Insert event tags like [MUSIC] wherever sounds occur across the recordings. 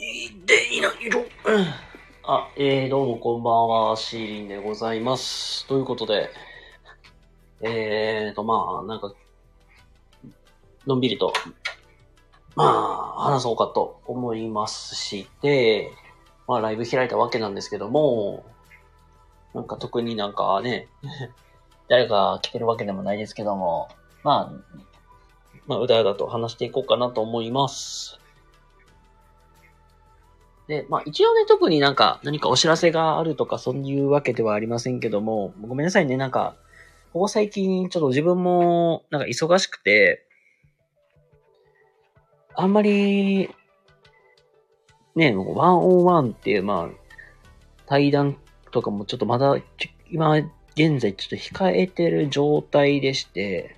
いない色。あ、えー、どうもこんばんは、シーリンでございます。ということで、えーと、まあ、なんか、のんびりと、まあ、話そうかと思いますし、で、まあ、ライブ開いたわけなんですけども、なんか特になんかね、[LAUGHS] 誰が来てるわけでもないですけども、まあ、まあ、うだうだと話していこうかなと思います。で、まあ一応ね、特になんか何かお知らせがあるとかそういうわけではありませんけども、ごめんなさいね、なんか、ここ最近ちょっと自分もなんか忙しくて、あんまり、ね、ワンオンワンっていう、まあ、対談とかもちょっとまだ、今現在ちょっと控えてる状態でして、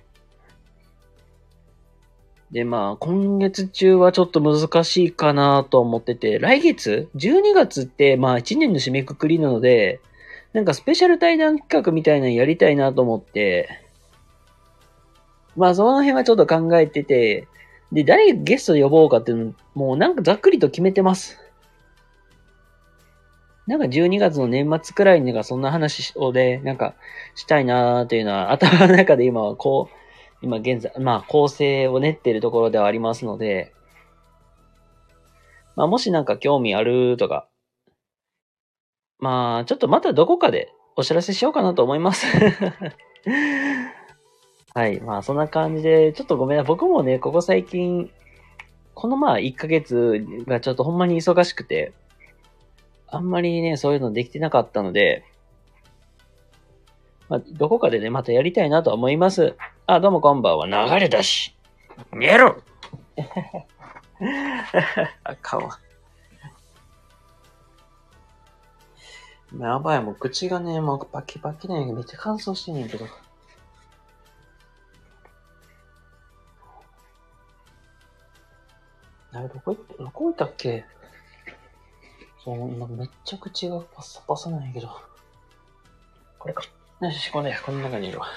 で、まあ、今月中はちょっと難しいかなと思ってて、来月 ?12 月って、まあ、1年の締めくくりなので、なんかスペシャル対談企画みたいなのやりたいなと思って、まあ、その辺はちょっと考えてて、で、誰ゲスト呼ぼうかっていうの、もうなんかざっくりと決めてます。なんか12月の年末くらいになんかそんな話をで、なんかしたいなーっていうのは頭の中で今はこう、今現在、まあ構成を練っているところではありますので、まあもしなんか興味あるとか、まあちょっとまたどこかでお知らせしようかなと思います。[LAUGHS] はい。まあそんな感じで、ちょっとごめんな。僕もね、ここ最近、このまあ1ヶ月がちょっとほんまに忙しくて、あんまりね、そういうのできてなかったので、まあ、どこかでね、またやりたいなとは思います。あ、どうもこんばんは。流れだし。見えろ [LAUGHS] あかんわ。やばい、もう口がね、もうバキバキなんやけど、めっちゃ乾燥してんねんけど。あれ、どこ行って、どこ行ったっけ？そう、今めっちゃ口がパッサパサなんやけど。これか。よし、これ、この中にいるわ。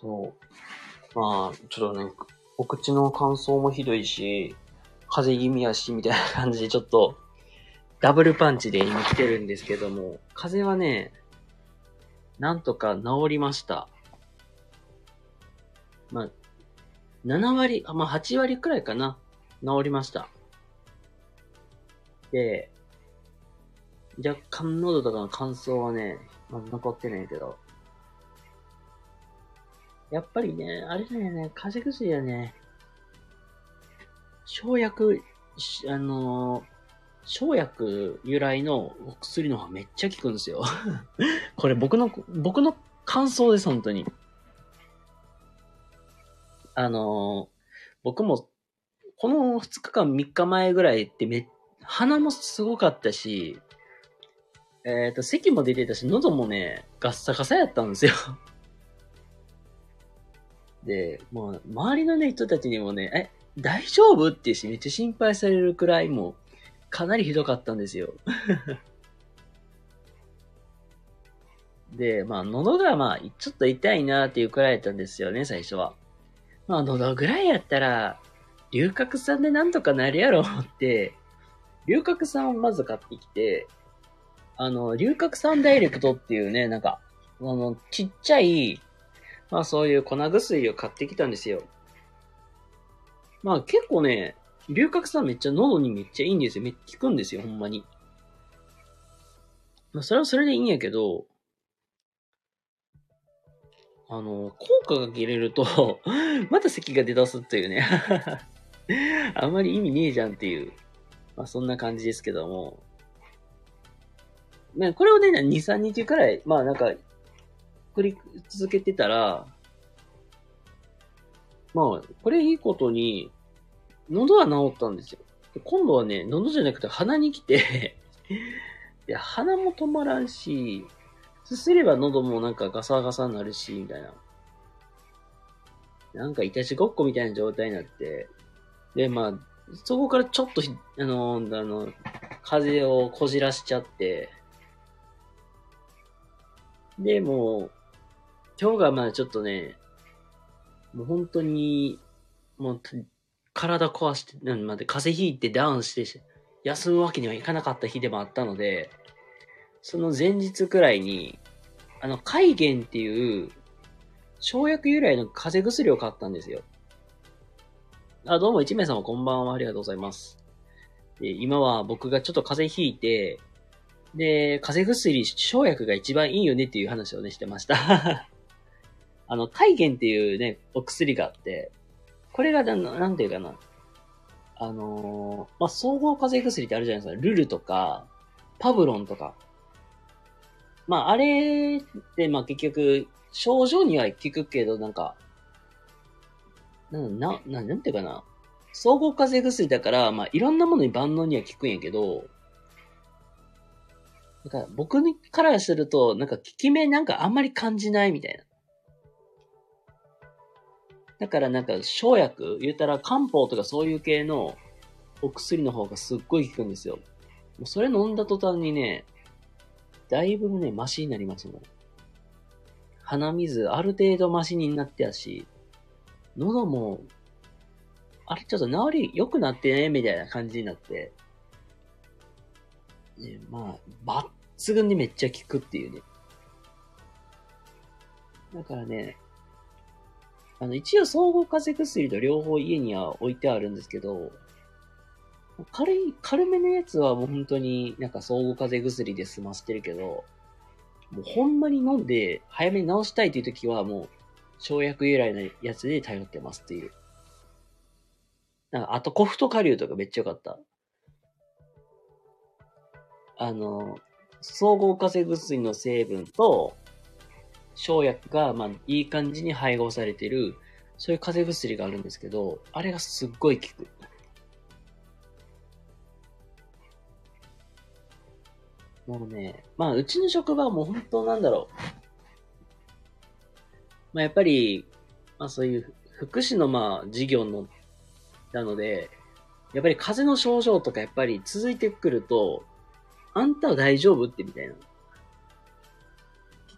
そう。まあ、ちょっとね、お口の乾燥もひどいし、風邪気味やし、みたいな感じで、ちょっと、ダブルパンチで今来てるんですけども、風邪はね、なんとか治りました。まあ、7割、あ、まあ8割くらいかな。治りました。で、若干喉とかの乾燥はね、まだ残ってないけど。やっぱりね、あれだよね、風邪薬はね、生薬、あの生薬由来のお薬の方がめっちゃ効くんですよ。[LAUGHS] これ僕の、僕の感想です、本当に。あの僕も、この2日間3日前ぐらいってめっ、鼻もすごかったし、えっ、と、咳も出てたし、喉もね、ガッサガサやったんですよ。[LAUGHS] で、もう、周りのね、人たちにもね、え、大丈夫？ってし、めっちゃ心配されるくらいもう、かなりひどかったんですよ。[LAUGHS] で、まあ、喉がまあ、ちょっと痛いなっていうくらいだったんですよね、最初は。まあ、喉ぐらいやったら、龍角散でなんとかなるやろって、龍角散をまず買ってきて、あの、龍角散ダイレクトっていうね、なんか、あの、ちっちゃい、まあそういう粉薬を買ってきたんですよ。まあ結構ね、龍角散めっちゃ喉にめっちゃいいんですよ。めっちゃ効くんですよ、ほんまに。まあそれはそれでいいんやけど、あの、効果が切れると、[LAUGHS] また咳が出だすっていうね。[LAUGHS] あんまり意味ねえじゃんっていう。まあそんな感じですけども。ね、これをね、2、3日くらい、まあなんか、繰り続けてたら、まあ、これいいことに、喉は治ったんですよ。今度はね、喉じゃなくて鼻に来て、で、鼻も止まらんし、すすれば喉もなんかガサガサになるし、みたいな。なんかいたちごっこみたいな状態になって、で、まあ、そこからちょっと、あの、あの、風邪をこじらしちゃって、で、もう、今日がまあちょっとね、もう本当に、もう、体壊して、なんまで風邪ひいてダウンして、休むわけにはいかなかった日でもあったので、その前日くらいに、あの、海源っていう、生薬由来の風邪薬を買ったんですよ。あ、どうも一名様こんばんは。ありがとうございます。で、今は僕がちょっと風邪ひいて、で、風邪薬、生薬が一番いいよねっていう話をね、してました。[LAUGHS] あの、海源っていうね、お薬があって、これがな、なんていうかな。あのーまあ、総合風邪薬ってあるじゃないですか。ルルとか、パブロンとか。まあ、あれって、まあ、結局、症状には効くけど、なんか、な、な、ななんていうかな。総合風邪薬だから、まあ、いろんなものに万能には効くんやけど、だから僕からすると、なんか効き目なんかあんまり感じないみたいな。だからなんか生薬、言ったら漢方とかそういう系のお薬の方がすっごい効くんですよ。もうそれ飲んだ途端にね、だいぶね、マシになりますもん。鼻水、ある程度マシになってやし、喉も、あれちょっと治り良くなってね、みたいな感じになって、ね、まあ、抜群にめっちゃ効くっていうね。だからね、あの、一応総合風邪薬と両方家には置いてあるんですけど、軽い、軽めのやつはもう本当になんか総合風邪薬で済ませてるけど、もうほんまに飲んで早めに治したいという時はもう生薬由来のやつで頼ってますっていう。なんか、あとコフトカリュウとかめっちゃよかった。あの、総合風邪薬の成分と、生薬が、まあ、いい感じに配合されてる、そういう風邪薬があるんですけど、あれがすっごい効く。もうね、まあ、うちの職場はもう本当なんだろう。まあ、やっぱり、まあそういう福祉のまあ事業の、なので、やっぱり風邪の症状とかやっぱり続いてくると、あんたは大丈夫ってみたいな。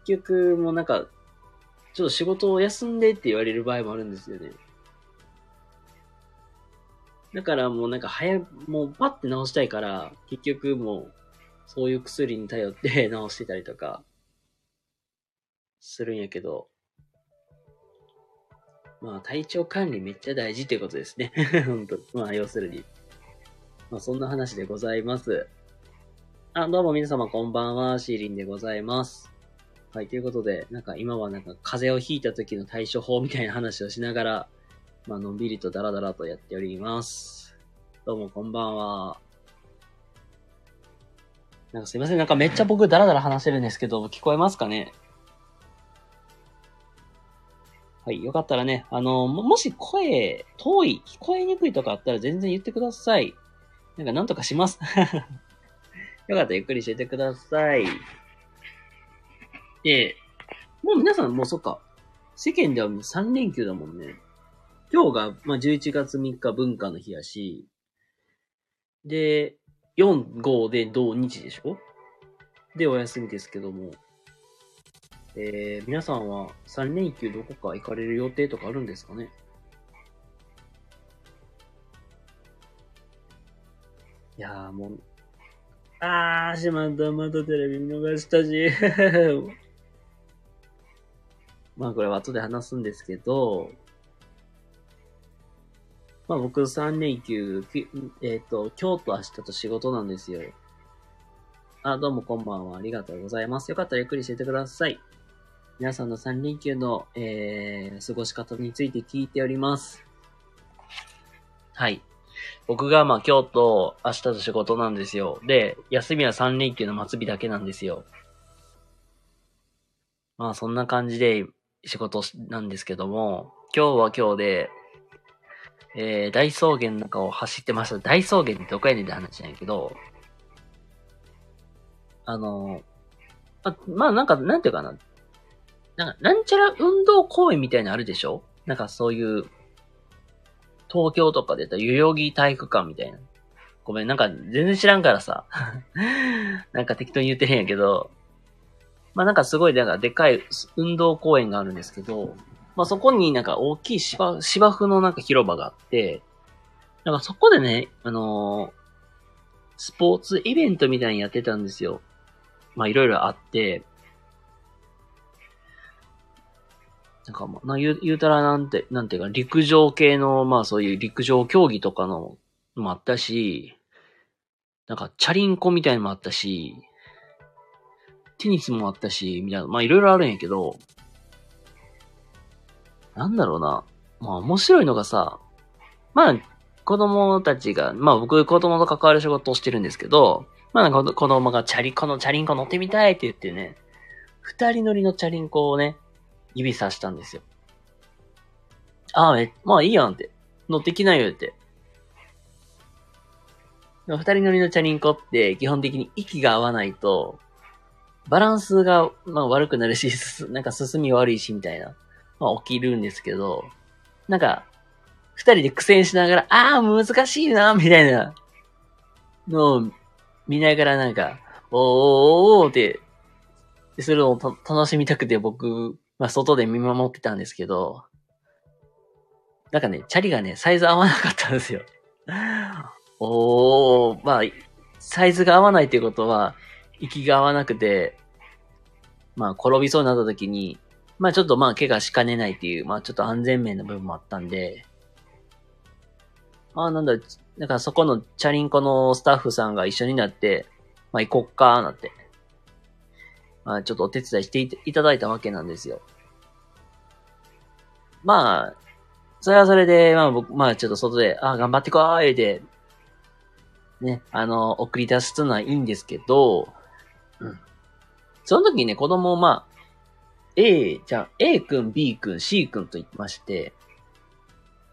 結局、もうなんか、ちょっと仕事を休んでって言われる場合もあるんですよね。だからもうなんか早、もうパッて治したいから、結局もう、そういう薬に頼って [LAUGHS] 治してたりとか、するんやけど、まあ体調管理めっちゃ大事ってことですね。[LAUGHS] 本当まあ要するに。まあそんな話でございます。あ、どうも皆様こんばんは、シーリンでございます。はい、ということで、なんか今はなんか風邪をひいた時の対処法みたいな話をしながら、まあのんびりとダラダラとやっております。どうもこんばんは。なんかすいません、なんかめっちゃ僕ダラダラ話してるんですけど、聞こえますかね？はい、よかったらね、あの、もし声、遠い、聞こえにくいとかあったら全然言ってください。なんかなんとかします。[LAUGHS] よかったらゆっくりしててください。で、もう皆さんもうそっか、世間ではもう3連休だもんね。今日が、まあ、11月3日文化の日やし、で、4、5で土日でしょ？で、お休みですけども、えー、皆さんは3連休どこか行かれる予定とかあるんですかね？いやーもう、あー、しまった、またテレビ見逃したし。[LAUGHS] まあこれは後で話すんですけど、まあ僕3連休、えっ、と、今日と明日と仕事なんですよ。あ、どうもこんばんは。ありがとうございます。よかったらゆっくりしててください。皆さんの3連休の、えー、過ごし方について聞いております。はい。僕がまあ今日と明日と仕事なんですよ。で、休みは3連休の末日だけなんですよ。まあそんな感じで仕事なんですけども、今日は今日で、えー、大草原の中を走ってました。大草原ってどこやねんって話なんやけど、あの、ま、まあなんか、なんていうかな。なんか、なんちゃら運動公園みたいなのあるでしょ？なんかそういう、東京とかで言ったら代々木体育館みたいな。ごめん、なんか全然知らんからさ。[LAUGHS] なんか適当に言ってへんやけど、まあなんかすごい、なんかでかい運動公園があるんですけど、まあそこになんか大きい芝、芝生のなんか広場があって、なんかそこでね、あのー、スポーツイベントみたいにやってたんですよ。まあいろいろあって、なんかまあ、言うたらなんて、なんていうか、陸上系の、まあそういう陸上競技とかのもあったし、なんかチャリンコみたいのもあったし、テニスもあったし、みたいな、まあいろいろあるんやけど、なんだろうな。まあ面白いのがさ、まあ子供たちが、まあ僕子供と関わる仕事をしてるんですけど、まあなんか子供がチャリ、このチャリンコ乗ってみたいって言ってね、二人乗りのチャリンコをね、指さしたんですよ。ああ、め、まあいいやんって。乗ってきなよって。二人乗りのチャリンコって基本的に息が合わないと、バランスが、まあ、悪くなるし、[LAUGHS] なんか進み悪いしみたいな、まあ起きるんですけど、なんか、二人で苦戦しながら、ああ、難しいな、みたいなのを見ながらなんか、おーおーおーって、それを楽しみたくて僕、まあ外で見守ってたんですけど、なんかね、チャリがね、サイズ合わなかったんですよ。[LAUGHS] おー、まあ、サイズが合わないっていうことは、息が合わなくて、まあ転びそうになった時に、まあちょっとまあ怪我しかねないっていう、まあちょっと安全面の部分もあったんで、ああ、なんだ、だかそこのチャリンコのスタッフさんが一緒になって、まあ行こっかなって、あちょっとお手伝いしていただいたわけなんですよ。まあ、それはそれで、まあ僕、まあちょっと外で、ああ、頑張ってこーいで、ね、あの、送り出すのはいいんですけど、うん。その時にね、子供をまあ、A、じゃあ A 君、B 君、C 君と言ってまして、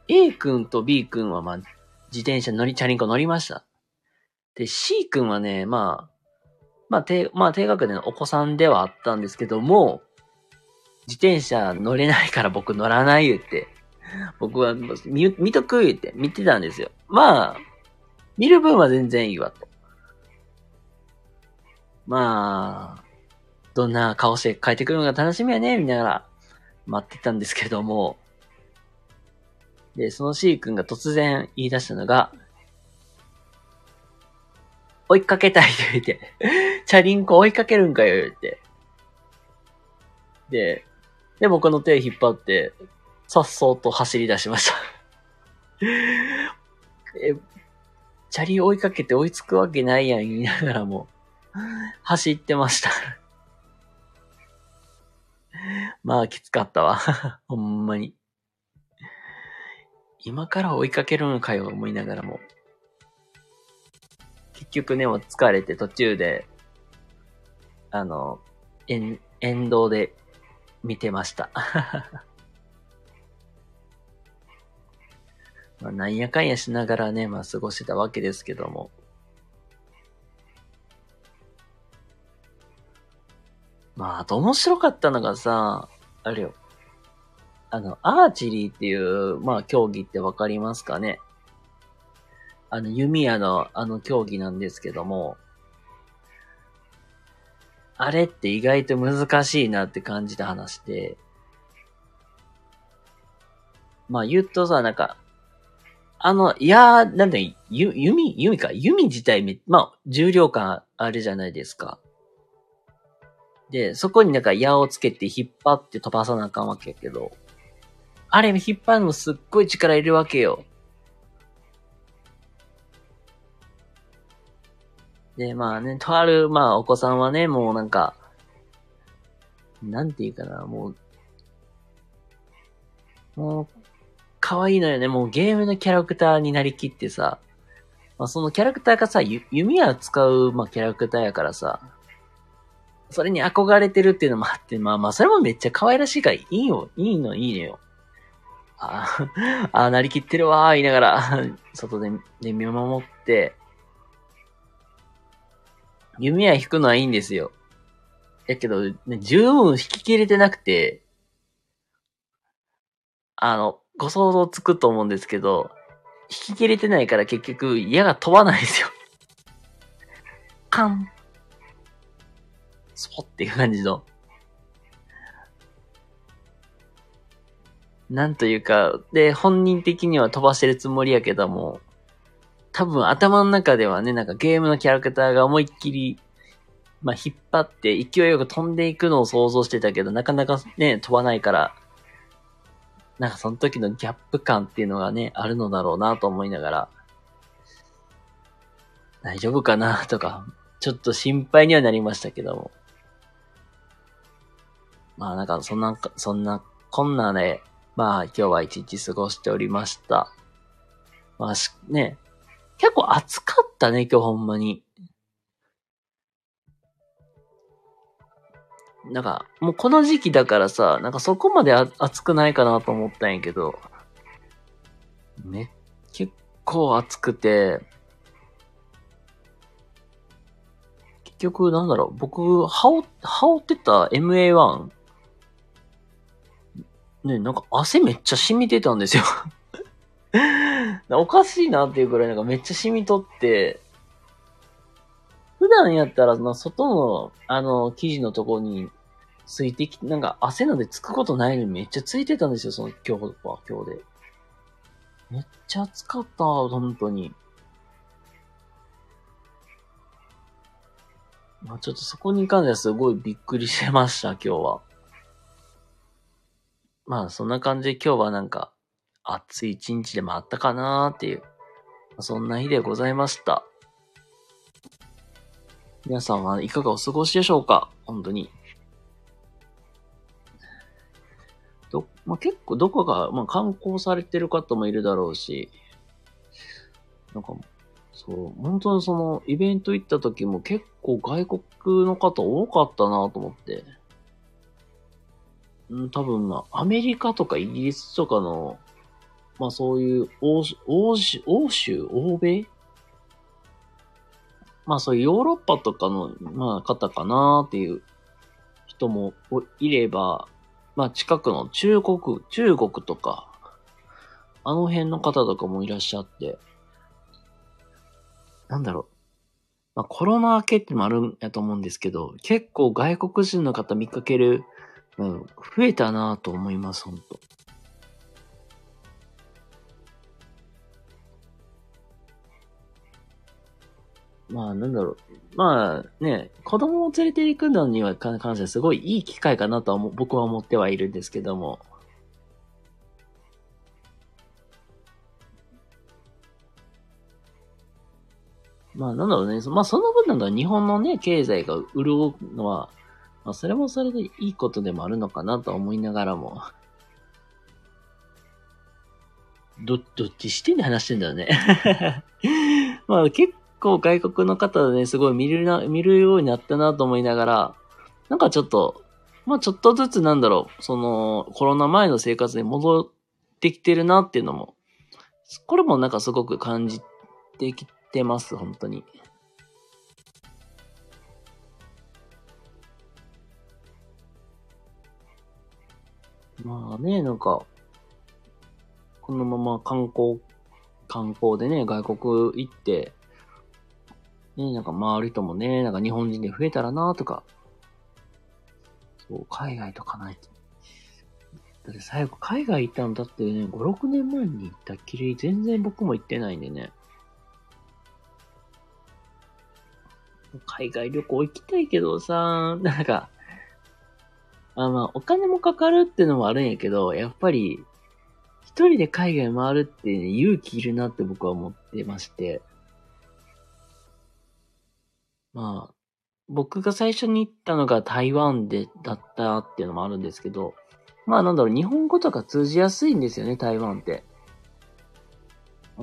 A 君と B 君はまあ、自転車乗り、チャリンコ乗りました。で、C 君はね、まあ、まあ、低、まあ、低学年のお子さんではあったんですけども、自転車乗れないから僕乗らない言って、僕は見、見とく言って見てたんですよ。まあ、見る分は全然いいわと。まあ、どんな顔して帰ってくるのが楽しみやね、見ながら待ってたんですけども、で、その C 君が突然言い出したのが、追いかけたいと言って、[LAUGHS] チャリンコ追いかけるんかよ、言って。で、で、僕の手引っ張って、さっそうと走り出しました [LAUGHS] え、チャリ追いかけて追いつくわけないやん言いながらも、走ってました [LAUGHS] まあ、きつかったわ。ほんまに。今から追いかけるのかよ、思いながらも。結局ね、もう疲れて途中で、あの、沿、沿道で見てました。[LAUGHS] まあ、なんやかんやしながらね、まあ、過ごしてたわけですけども。まあ、あと面白かったのがさ、あれよ。あの、アーチェリーっていう、まあ、競技ってわかりますかね？あの、弓矢のあの競技なんですけども、あれって意外と難しいなって感じで話して、まあ言うとさ、なんか、あの、いやー、なんだ、ゆ、弓、弓か。弓自体め、まあ、重量感あるじゃないですか。で、そこになんか矢をつけて引っ張って飛ばさなあかんわけやけど、あれ引っ張るのすっごい力いるわけよ。で、まあね、とある、まあお子さんはね、もうなんか、なんていうかな、もう、もう、可愛いのよね。もうゲームのキャラクターになりきってさ、まあ、そのキャラクターがさ、弓矢使う、まあ、キャラクターやからさ、それに憧れてるっていうのもあって、まあまあ、それもめっちゃ可愛らしいからいいよ。いいの、いいのよ。あ [LAUGHS] あ、なりきってるわー、言いながら、外で、で見守って、弓矢引くのはいいんですよ。やけど、ね、十分引き切れてなくて、あの、ご想像つくと思うんですけど、引き切れてないから結局矢が飛ばないんですよ。カン。スポっていう感じの。なんというか、で、本人的には飛ばしてるつもりやけども、多分頭の中ではね、なんかゲームのキャラクターが思いっきり、まあ、引っ張って勢いよく飛んでいくのを想像してたけど、なかなかね、飛ばないから、なんかその時のギャップ感っていうのがね、あるのだろうなと思いながら、大丈夫かなとか、ちょっと心配にはなりましたけども。まあなんかそんな、そんな、こんなね、まあ今日は一日過ごしておりました。まあし、ね、結構暑かったね、今日ほんまに。なんか、もうこの時期だからさ、なんかそこまで暑くないかなと思ったんやけど、ね、結構暑くて、結局なんだろう、僕、羽織、羽織ってた MA1、ね、なんか汗めっちゃ染みてたんですよ。[LAUGHS] おかしいなっていうくらいなんかめっちゃ染みとって、普段やったらその、外の、あの、生地のとこについてき、なんか汗なんでつくことないのにめっちゃついてたんですよ、その今日は今日で。めっちゃ暑かった、本当に。まあちょっとそこに関してはすごいびっくりしてました、今日は。まあそんな感じで今日はなんか暑い一日でもあったかなーっていう、そんな日でございました。皆さんはいかがお過ごしでしょうか？本当に。ど、まあ、結構どこか、まあ、観光されてる方もいるだろうし、なんか、そう、本当にその、イベント行った時も結構外国の方多かったなと思って。うん、多分ま、アメリカとかイギリスとかの、まあそういう欧、州、欧州、欧米？まあそういうヨーロッパとかの、まあ方かなっていう人もいれば、まあ近くの中国、中国とか、あの辺の方とかもいらっしゃって、なんだろう。まあコロナ明けってもあるんやと思うんですけど、結構外国人の方見かける、うん、増えたなと思います、ほんと。まあ、なんだろう。まあね、子供を連れて行くのには関してはすごいいい機会かなとは僕は思ってはいるんですけども。まあなんだろうね。まあその分なんだ日本のね、経済が潤うのは、まあそれもそれでいいことでもあるのかなと思いながらも。ど、どっちしてんで話してんだよね [LAUGHS] まあ結構外国の方でね、すごい見るな、見るようになったなと思いながら、なんかちょっと、まあちょっとずつなんだろう、その、コロナ前の生活に戻ってきてるなっていうのも、これもなんかすごく感じてきてます、本当に。まあね、なんか、このまま観光、観光でね、外国行って、ね、なんか周りともね、なんか日本人で増えたらなとか、そう、海外とかないと。だって最後海外行ったのだってね、5、6年前に行ったっきり全然僕も行ってないんでね。海外旅行行きたいけどさ、[LAUGHS] なんか、あまあ、お金もかかるってのもあるんやけど、やっぱり、一人で海外回るって、ね、勇気いるなって僕は思ってまして。まあ、僕が最初に行ったのが台湾で、だったっていうのもあるんですけど、まあなんだろう、日本語とか通じやすいんですよね、台湾って。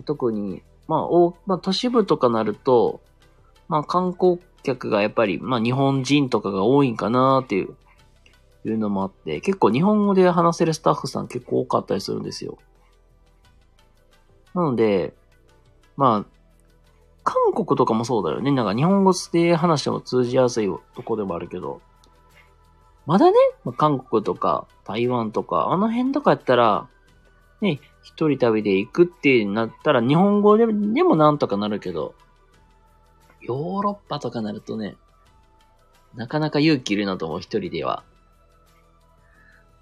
特に、まあ、まあ、都市部とかなると、まあ観光客がやっぱり、まあ日本人とかが多いんかなっていう、いうのもあって、結構日本語で話せるスタッフさん結構多かったりするんですよ。なので、まあ、韓国とかもそうだよね。なんか日本語で話しても通じやすいとこでもあるけど。まだね、韓国とか台湾とか、あの辺とかやったら、ね、一人旅で行くってなったら日本語ででもなんとかなるけど、ヨーロッパとかなるとね、なかなか勇気いるなと思う、一人では。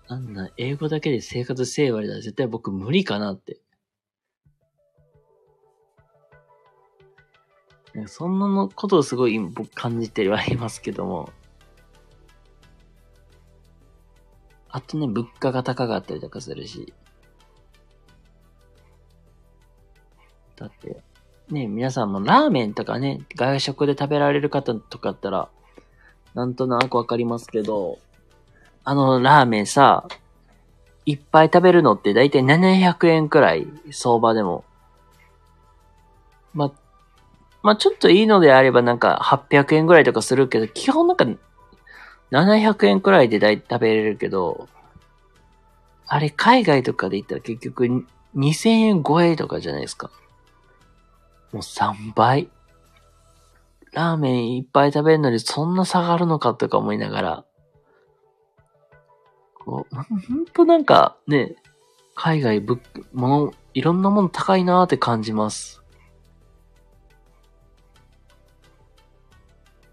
あんな、英語だけで生活せえわれたら絶対僕無理かなって。そんなのことをすごい僕感じてはいますけども。あとね、物価が高かったりとかするし。だって、ね、皆さんもラーメンとかね、外食で食べられる方とかだったら、なんとなくわかりますけど、あのラーメンさ、いっぱい食べるのってだいたい700円くらい、相場でも。ま、まあ、ちょっといいのであればなんか800円くらいとかするけど、基本なんか700円くらいでだい食べれるけど、あれ海外とかで行ったら結局2000円超えとかじゃないですか。もう3倍。ラーメンいっぱい食べるのにそんな差がるのかとか思いながら。こう、ほんとなんかね、海外物、もの、いろんなもの高いなーって感じます。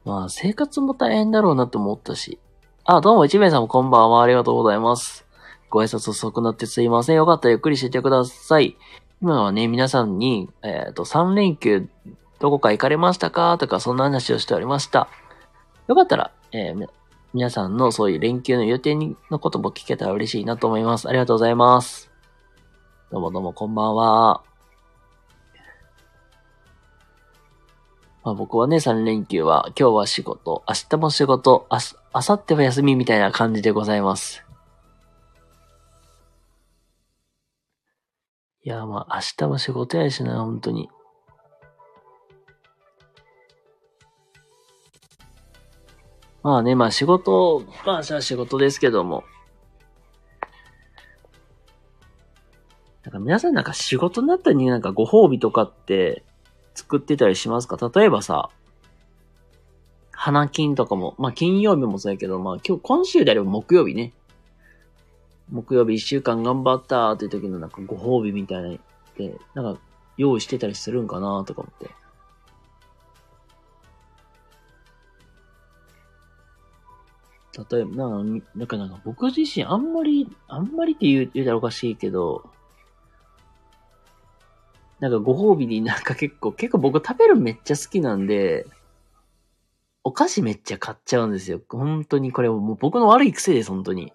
まあ、生活も大変だろうなと思ったし。あ、どうも、一名さんもこんばんは。ありがとうございます。ご挨拶遅くなってすいません。よかったらゆっくりしててください。今はね、皆さんに、えっ、と、3連休、どこか行かれましたか？とか、そんな話をしておりました。よかったら、えー皆さんのそういう連休の予定のことも聞けたら嬉しいなと思います。ありがとうございます。どうもどうもこんばんは。まあ僕はね、3連休は、今日は仕事、明日も仕事、あす、明後日は休みみたいな感じでございます。いや、まあ明日も仕事やしな、本当に。まあね、まあ仕事、まあじゃあ仕事ですけども。なんか皆さんなんか仕事になったになんかご褒美とかって作ってたりしますか？例えばさ、花金とかも、まあ金曜日もそうやけど、まあ今日、今週であれば木曜日ね。木曜日一週間頑張ったっていう時のなんかご褒美みたいなで、なんか用意してたりするんかなとか思って。例えば、なんか、なんかなんか僕自身あんまり、あんまりって言う、言うたらおかしいけど、なんかご褒美になんか結構、結構僕食べるめっちゃ好きなんで、お菓子めっちゃ買っちゃうんですよ。本当にこれもう僕の悪い癖です、本当に。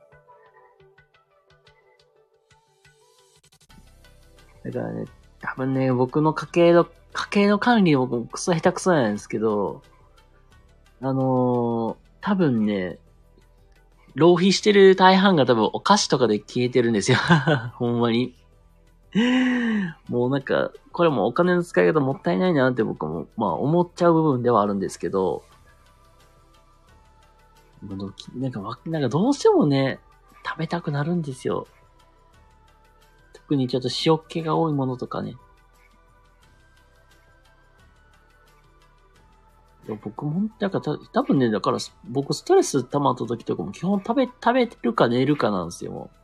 だからね、多分ね、僕の家計の、家計の管理僕もクソ下手くそなんですけど、あのー、多分ね、浪費してる大半が多分お菓子とかで消えてるんですよ。[LAUGHS] ほんまに。もうなんか、これもお金の使い方もったいないなって僕も、まあ思っちゃう部分ではあるんですけど、なんか、なんかどうしてもね、食べたくなるんですよ。特にちょっと塩気が多いものとかね。僕も、なんかた、多分ね、だから、僕ストレス溜まった時とかも基本食べ、食べるか寝るかなんですよ、もう。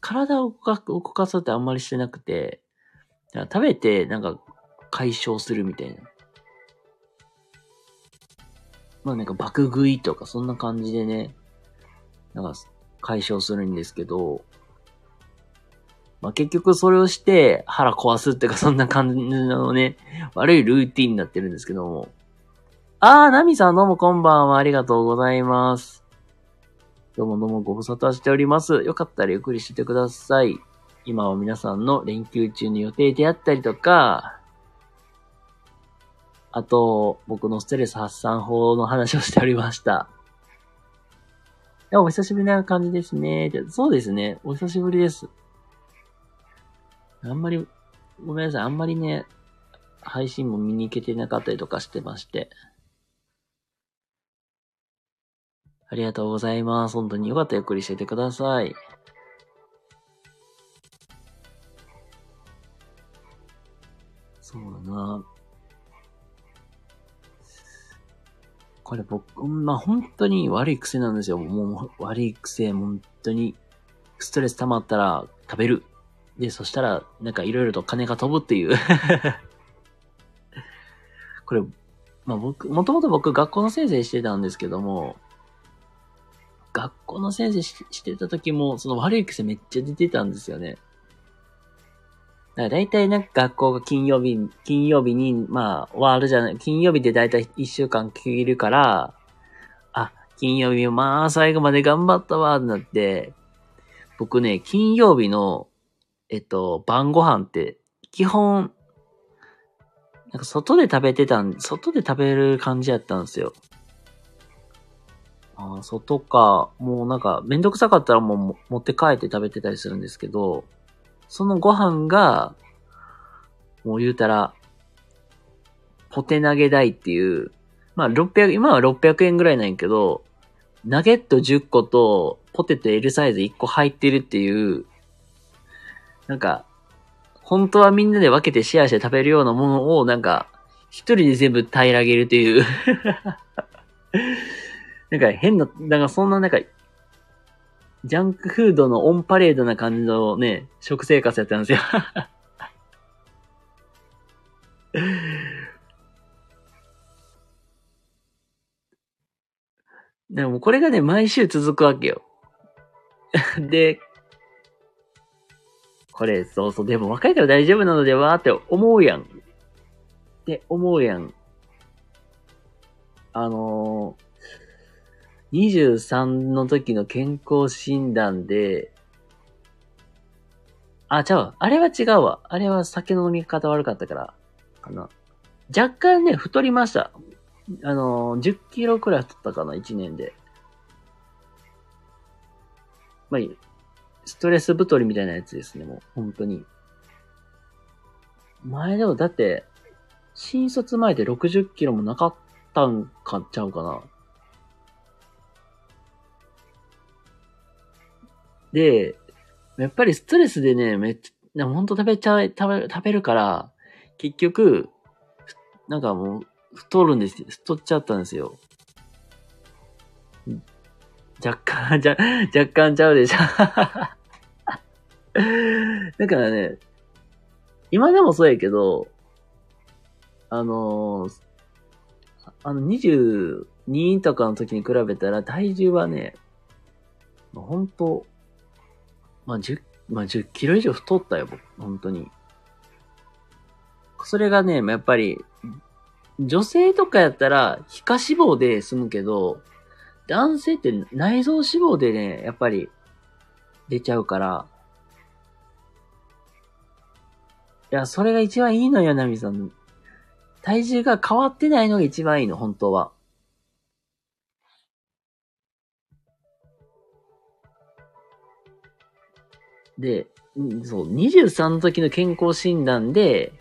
体を動か動かすってあんまりしてなくて、食べて、なんか、解消するみたいな。まあなんか爆食いとかそんな感じでね、なんか解消するんですけど、まあ結局それをして腹壊すっていうかそんな感じのね、悪いルーティンになってるんですけども。あー、ナミさんどうもこんばんは。ありがとうございます。どうもどうもご無沙汰しております。よかったらゆっくりしててください。今は皆さんの連休中の予定であったりとか、あと、僕のストレス発散法の話をしておりました。いや、お久しぶりな感じですね。そうですね。お久しぶりです。あんまり、ごめんなさい。あんまりね、配信も見に行けてなかったりとかしてまして。ありがとうございます。本当によかったらゆっくりしててください。そうだな。これ僕、まあ本当に悪い癖なんですよ。もう悪い癖、本当に。ストレス溜まったら食べる。で、そしたら、なんかいろいろと金が飛ぶっていう。[LAUGHS] これ、まあ僕、もともと僕学校の先生してたんですけども、学校の先生してた時も、その悪い癖めっちゃ出てたんですよね。だから大体なんか学校が金曜日、金曜日に、まあ、終わるじゃない、金曜日で大体一週間切るから、あ、金曜日まあ最後まで頑張ったわ、ってなって、僕ね、金曜日の、えっと、晩ご飯って、基本、なんか外で食べてたん、外で食べる感じやったんですよ。ああ、外か。もうなんか、めんどくさかったらもう持って帰って食べてたりするんですけど、そのご飯が、もう言うたら、ポテ投げ台っていう、まあ600、今は600円ぐらいなんやけど、ナゲット10個とポテト L サイズ1個入ってるっていう、なんか、本当はみんなで分けてシェアして食べるようなものを、なんか、一人で全部平らげるっていうなんか変な、なんかそんななんか、ジャンクフードのオンパレードな感じのね、食生活やったんですよ [LAUGHS] でもこれがね、毎週続くわけよ。[LAUGHS] で、これ、そうそう、でも若いから大丈夫なのではって思うやん。って思うやん。あのー23の時の健康診断で、あ、ちゃうあれは違うわ。あれは酒の飲み方悪かったから、かな。若干ね、太りました。あの10キロくらい太ったかな、1年で。まあ、ストレス太りみたいなやつですね、もう。本当に。前でも、だって、新卒前で60キロもなかったんかちゃうかな。で、やっぱりストレスでね、めっちゃ、ほんと食べちゃう、食べ、食べるから、結局、なんかもう、太るんですよ。太っちゃったんですよ。若干、じゃ、若干ちゃうでしょ。[LAUGHS] だからね、今でもそうやけど、あのー、あの、22とかの時に比べたら体重はね、ほんと、まあ、10、まあ、10キロ以上太ったよ、僕。本当に。それがね、やっぱり、女性とかやったら、皮下脂肪で済むけど、男性って内臓脂肪でね、やっぱり、出ちゃうから。いや、それが一番いいのよ、ナミさん。体重が変わってないのが一番いいの、本当は。で、そう、23の時の健康診断で、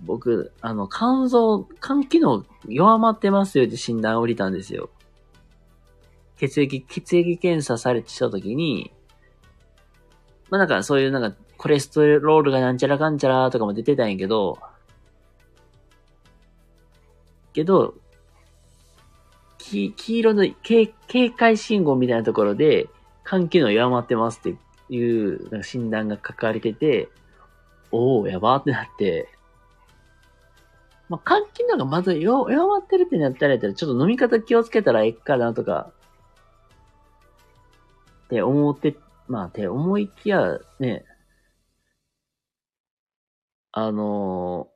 僕、あの、肝臓、肝機能弱まってますよって診断を降りたんですよ。血液、血液検査されてした時に、まあなんかそういうなんかコレステロールがなんちゃらかんちゃらとかも出てたんやけど、けど、黄黄色の警警戒信号みたいなところで、肝機能弱まってますっていうなんか診断が書かれてて、おー、やばーってなって、まあ、肝機能がまず弱まってるってなったら、ちょっと飲み方気をつけたらいいかなとか、って思って、まあ、って思いきや、ね、あの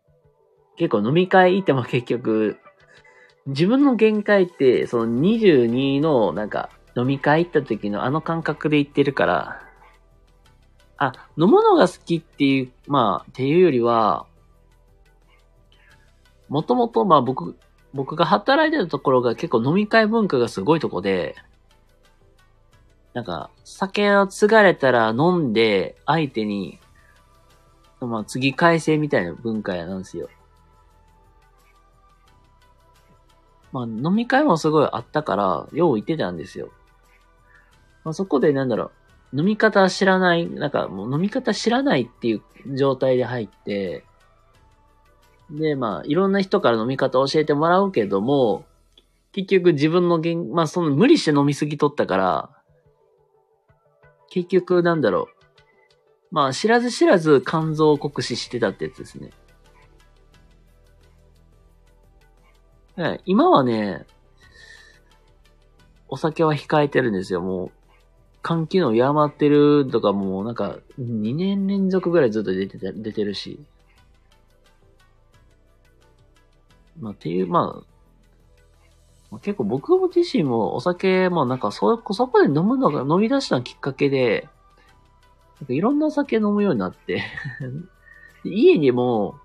ー、結構飲み会行っても結局、自分の限界って、その22のなんか飲み会行った時のあの感覚で行ってるから、あ、飲むのが好きっていう、まあ、っていうよりは、もともと、まあ僕、僕が働いてたところが結構飲み会文化がすごいとこで、なんか、酒を継がれたら飲んで、相手に、まあ次返せみたいな文化やなんですよ。まあ飲み会もすごいあったから、よう行ってたんですよ。まあそこでなんだろう、飲み方知らない、なんかもう飲み方知らないっていう状態で入って、で、まあ、いろんな人から飲み方教えてもらうけども、結局自分のげん、まあ、その無理して飲みすぎとったから、結局なんだろう。まあ、知らず知らず肝臓を酷使してたってやつですね。今はね、お酒は控えてるんですよ。もう、肝機能弱まってるとかもうなんか、2年連続ぐらいずっと出てた、出てるし。まあ、っていう、まあ、結構僕自身もお酒もなんかそ、そこで飲むのが、飲み出したきっかけで、なんかいろんなお酒飲むようになって [LAUGHS] 家にも、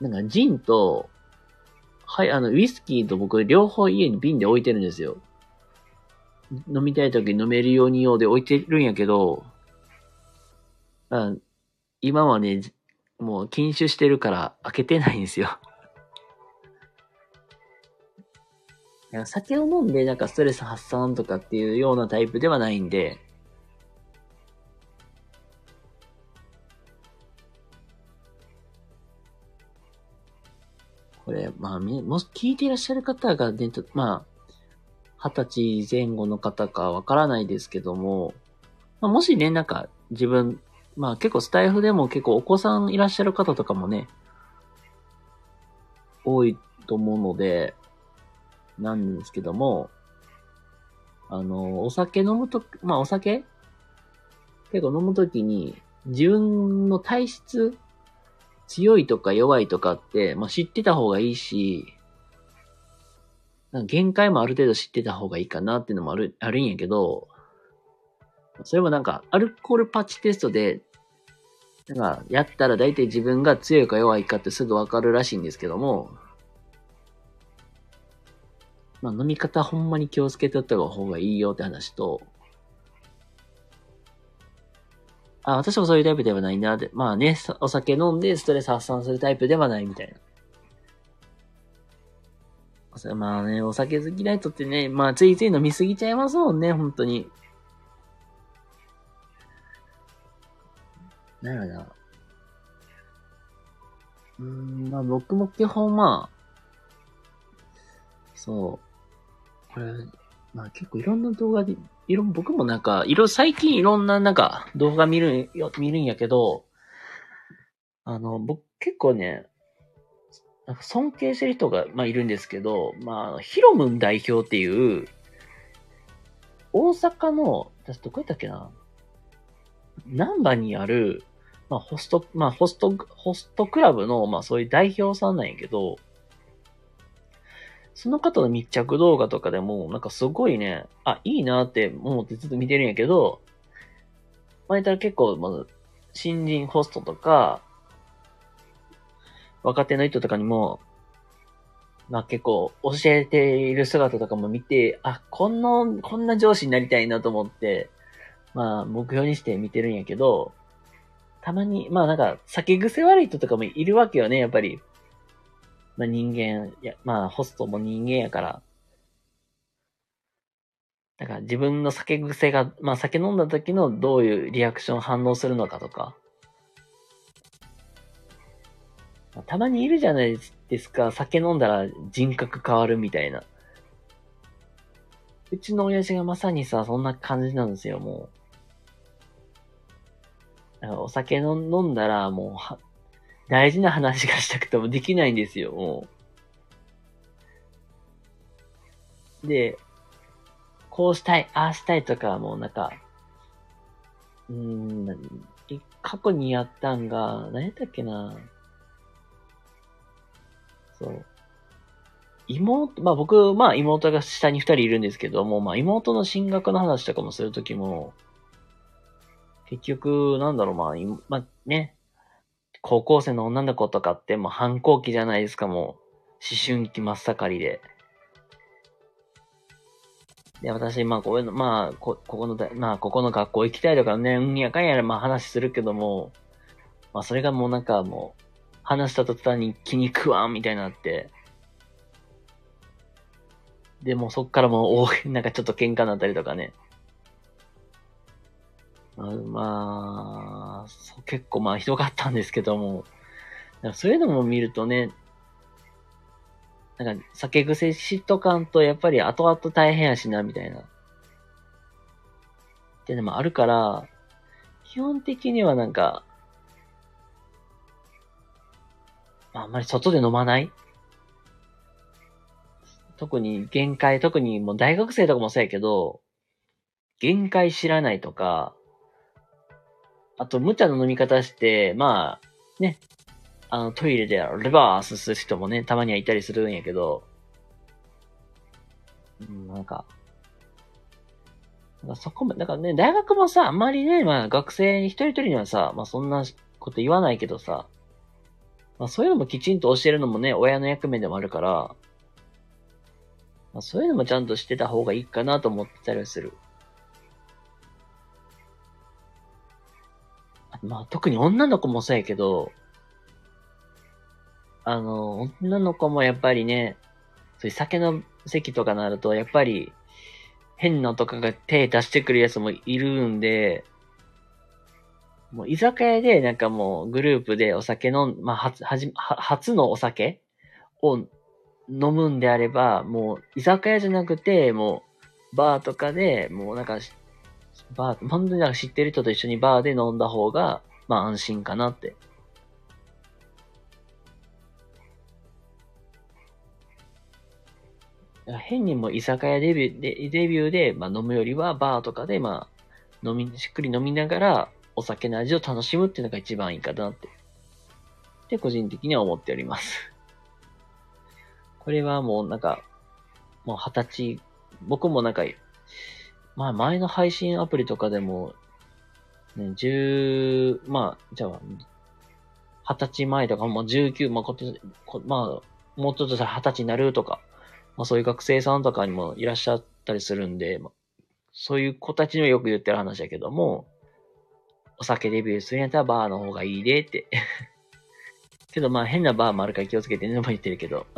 なんかジンと、はい、あの、ウイスキーと僕両方家に瓶で置いてるんですよ。飲みたい時に飲めるように用で置いてるんやけど、あ今はね、もう禁酒してるから開けてないんですよ。[LAUGHS] 酒を飲んでなんかストレス発散とかっていうようなタイプではないんで、これ、まあ、もし聞いていらっしゃる方がね、まあ、二十歳前後の方かわからないですけども、まあ、もしね、なんか自分、まあ結構スタイフでも結構お子さんいらっしゃる方とかもね、多いと思うので、なんですけども、あの、お酒飲むと、まあお酒？結構飲むときに自分の体質強いとか弱いとかって、まあ、知ってた方がいいし、なんか限界もある程度知ってた方がいいかなっていうのもある、あるんやけど、それもなんか、アルコールパッチテストで、なんか、やったら大体自分が強いか弱いかってすぐわかるらしいんですけども、まあ飲み方ほんまに気をつけておった方がいいよって話と、あ、私もそういうタイプではないな、で。まあね、お酒飲んでストレス発散するタイプではないみたいな。まあね、お酒好きな人ってね、まあついつい飲みすぎちゃいますもんね、本当に。なるほど。うーん、まあ僕も基本まあ、そう。これ、まあ結構いろんな動画でいろ、僕もなんか、いろ、最近いろんななんか動画見るよ、見るんやけど、あの、僕結構ね、なんか尊敬してる人が、まあいるんですけど、まあ、ヒロムン代表っていう、大阪の、私どこやったっけな南波にある、まあホスト、まあホスト、ホストクラブの、まあそういう代表さんなんやけど、その方の密着動画とかでも、なんかすごいね、あ、いいなって思ってずっと見てるんやけど、前から結構、まず、新人ホストとか、若手の人とかにも、まあ結構教えている姿とかも見て、あ、こんな、こんな上司になりたいなと思って、まあ目標にして見てるんやけど、たまに、まあなんか酒癖悪い人とかもいるわけよね、やっぱり。まあ人間、や、まあホストも人間やから。だから自分の酒癖が、まあ酒飲んだ時のどういうリアクション反応するのかとか。たまにいるじゃないですか。酒飲んだら人格変わるみたいな。うちの親父がまさにさ、そんな感じなんですよ、もう。お酒飲んだら、もう、大事な話がしたくてもできないんですよ、もう。で、こうしたい、ああしたいとかもうなんか、うーん、過去にやったんが、何やったっけなそう。妹、まあ僕、まあ妹が下に二人いるんですけども、まあ妹の進学の話とかもするときも、結局、なんだろう、まあ、まあね、高校生の女の子とかってもう反抗期じゃないですか、もう。思春期真っ盛りで。で、私、まあ、こういうの、まあ、こ、ここの、まあ、ここの学校行きたいとかね、うんやかんやら、まあ話するけども、まあ、それがもうなんかもう、話した途端に気に食わんみたいになって、で、もそっからもう、なんかちょっと喧嘩になったりとかね。まあ、結構まあひどかったんですけども、そういうのも見るとね、なんか酒癖しとかんとやっぱり後々大変やしな、みたいな。っていうのもあるから、基本的にはなんか、あ、んまり外で飲まない？特に限界、特にもう大学生とかもそうやけど、限界知らないとか、あと無茶な飲み方して、まあ、ね、あのトイレでレバースする人もね、たまにはいたりするんやけど、うん、なんか、なんかそこも、だからね、大学もさ、あんまりね、まあ学生一人一人にはさ、まあそんなこと言わないけどさ、まあそういうのもきちんと教えるのもね、親の役目でもあるから、まあそういうのもちゃんとしてた方がいいかなと思ってたりする。まあ特に女の子もそうやけど、あの、女の子もやっぱりね、そういう酒の席とかなると、やっぱり、変なとかが手出してくるやつもいるんで、もう居酒屋でなんかもうグループでお酒飲ん、まあ初、はじ、初のお酒を飲むんであれば、もう居酒屋じゃなくて、もうバーとかで、もうなんか、バー、本当になんか知ってる人と一緒にバーで飲んだ方が、まあ安心かなって。変にも居酒屋デビューで、デビューで、まあ、飲むよりはバーとかで、まあ、飲み、しっくり飲みながら、お酒の味を楽しむっていうのが一番いいかなって。って個人的には思っております。[LAUGHS] これはもうなんか、もう二十歳、僕もなんか、まあ前の配信アプリとかでも、ね、十、まあ、じゃあ、二十歳前とか、もう19、まあ、こと、まあ、もうちょっとしたら二十歳になるとか、まあそういう学生さんとかにもいらっしゃったりするんで、まあ、そういう子たちにもよく言ってる話だけども、お酒デビューするんやったらバーの方がいいでって [LAUGHS] けどまあ変なバーもあるから気をつけてねも言ってるけど [LAUGHS]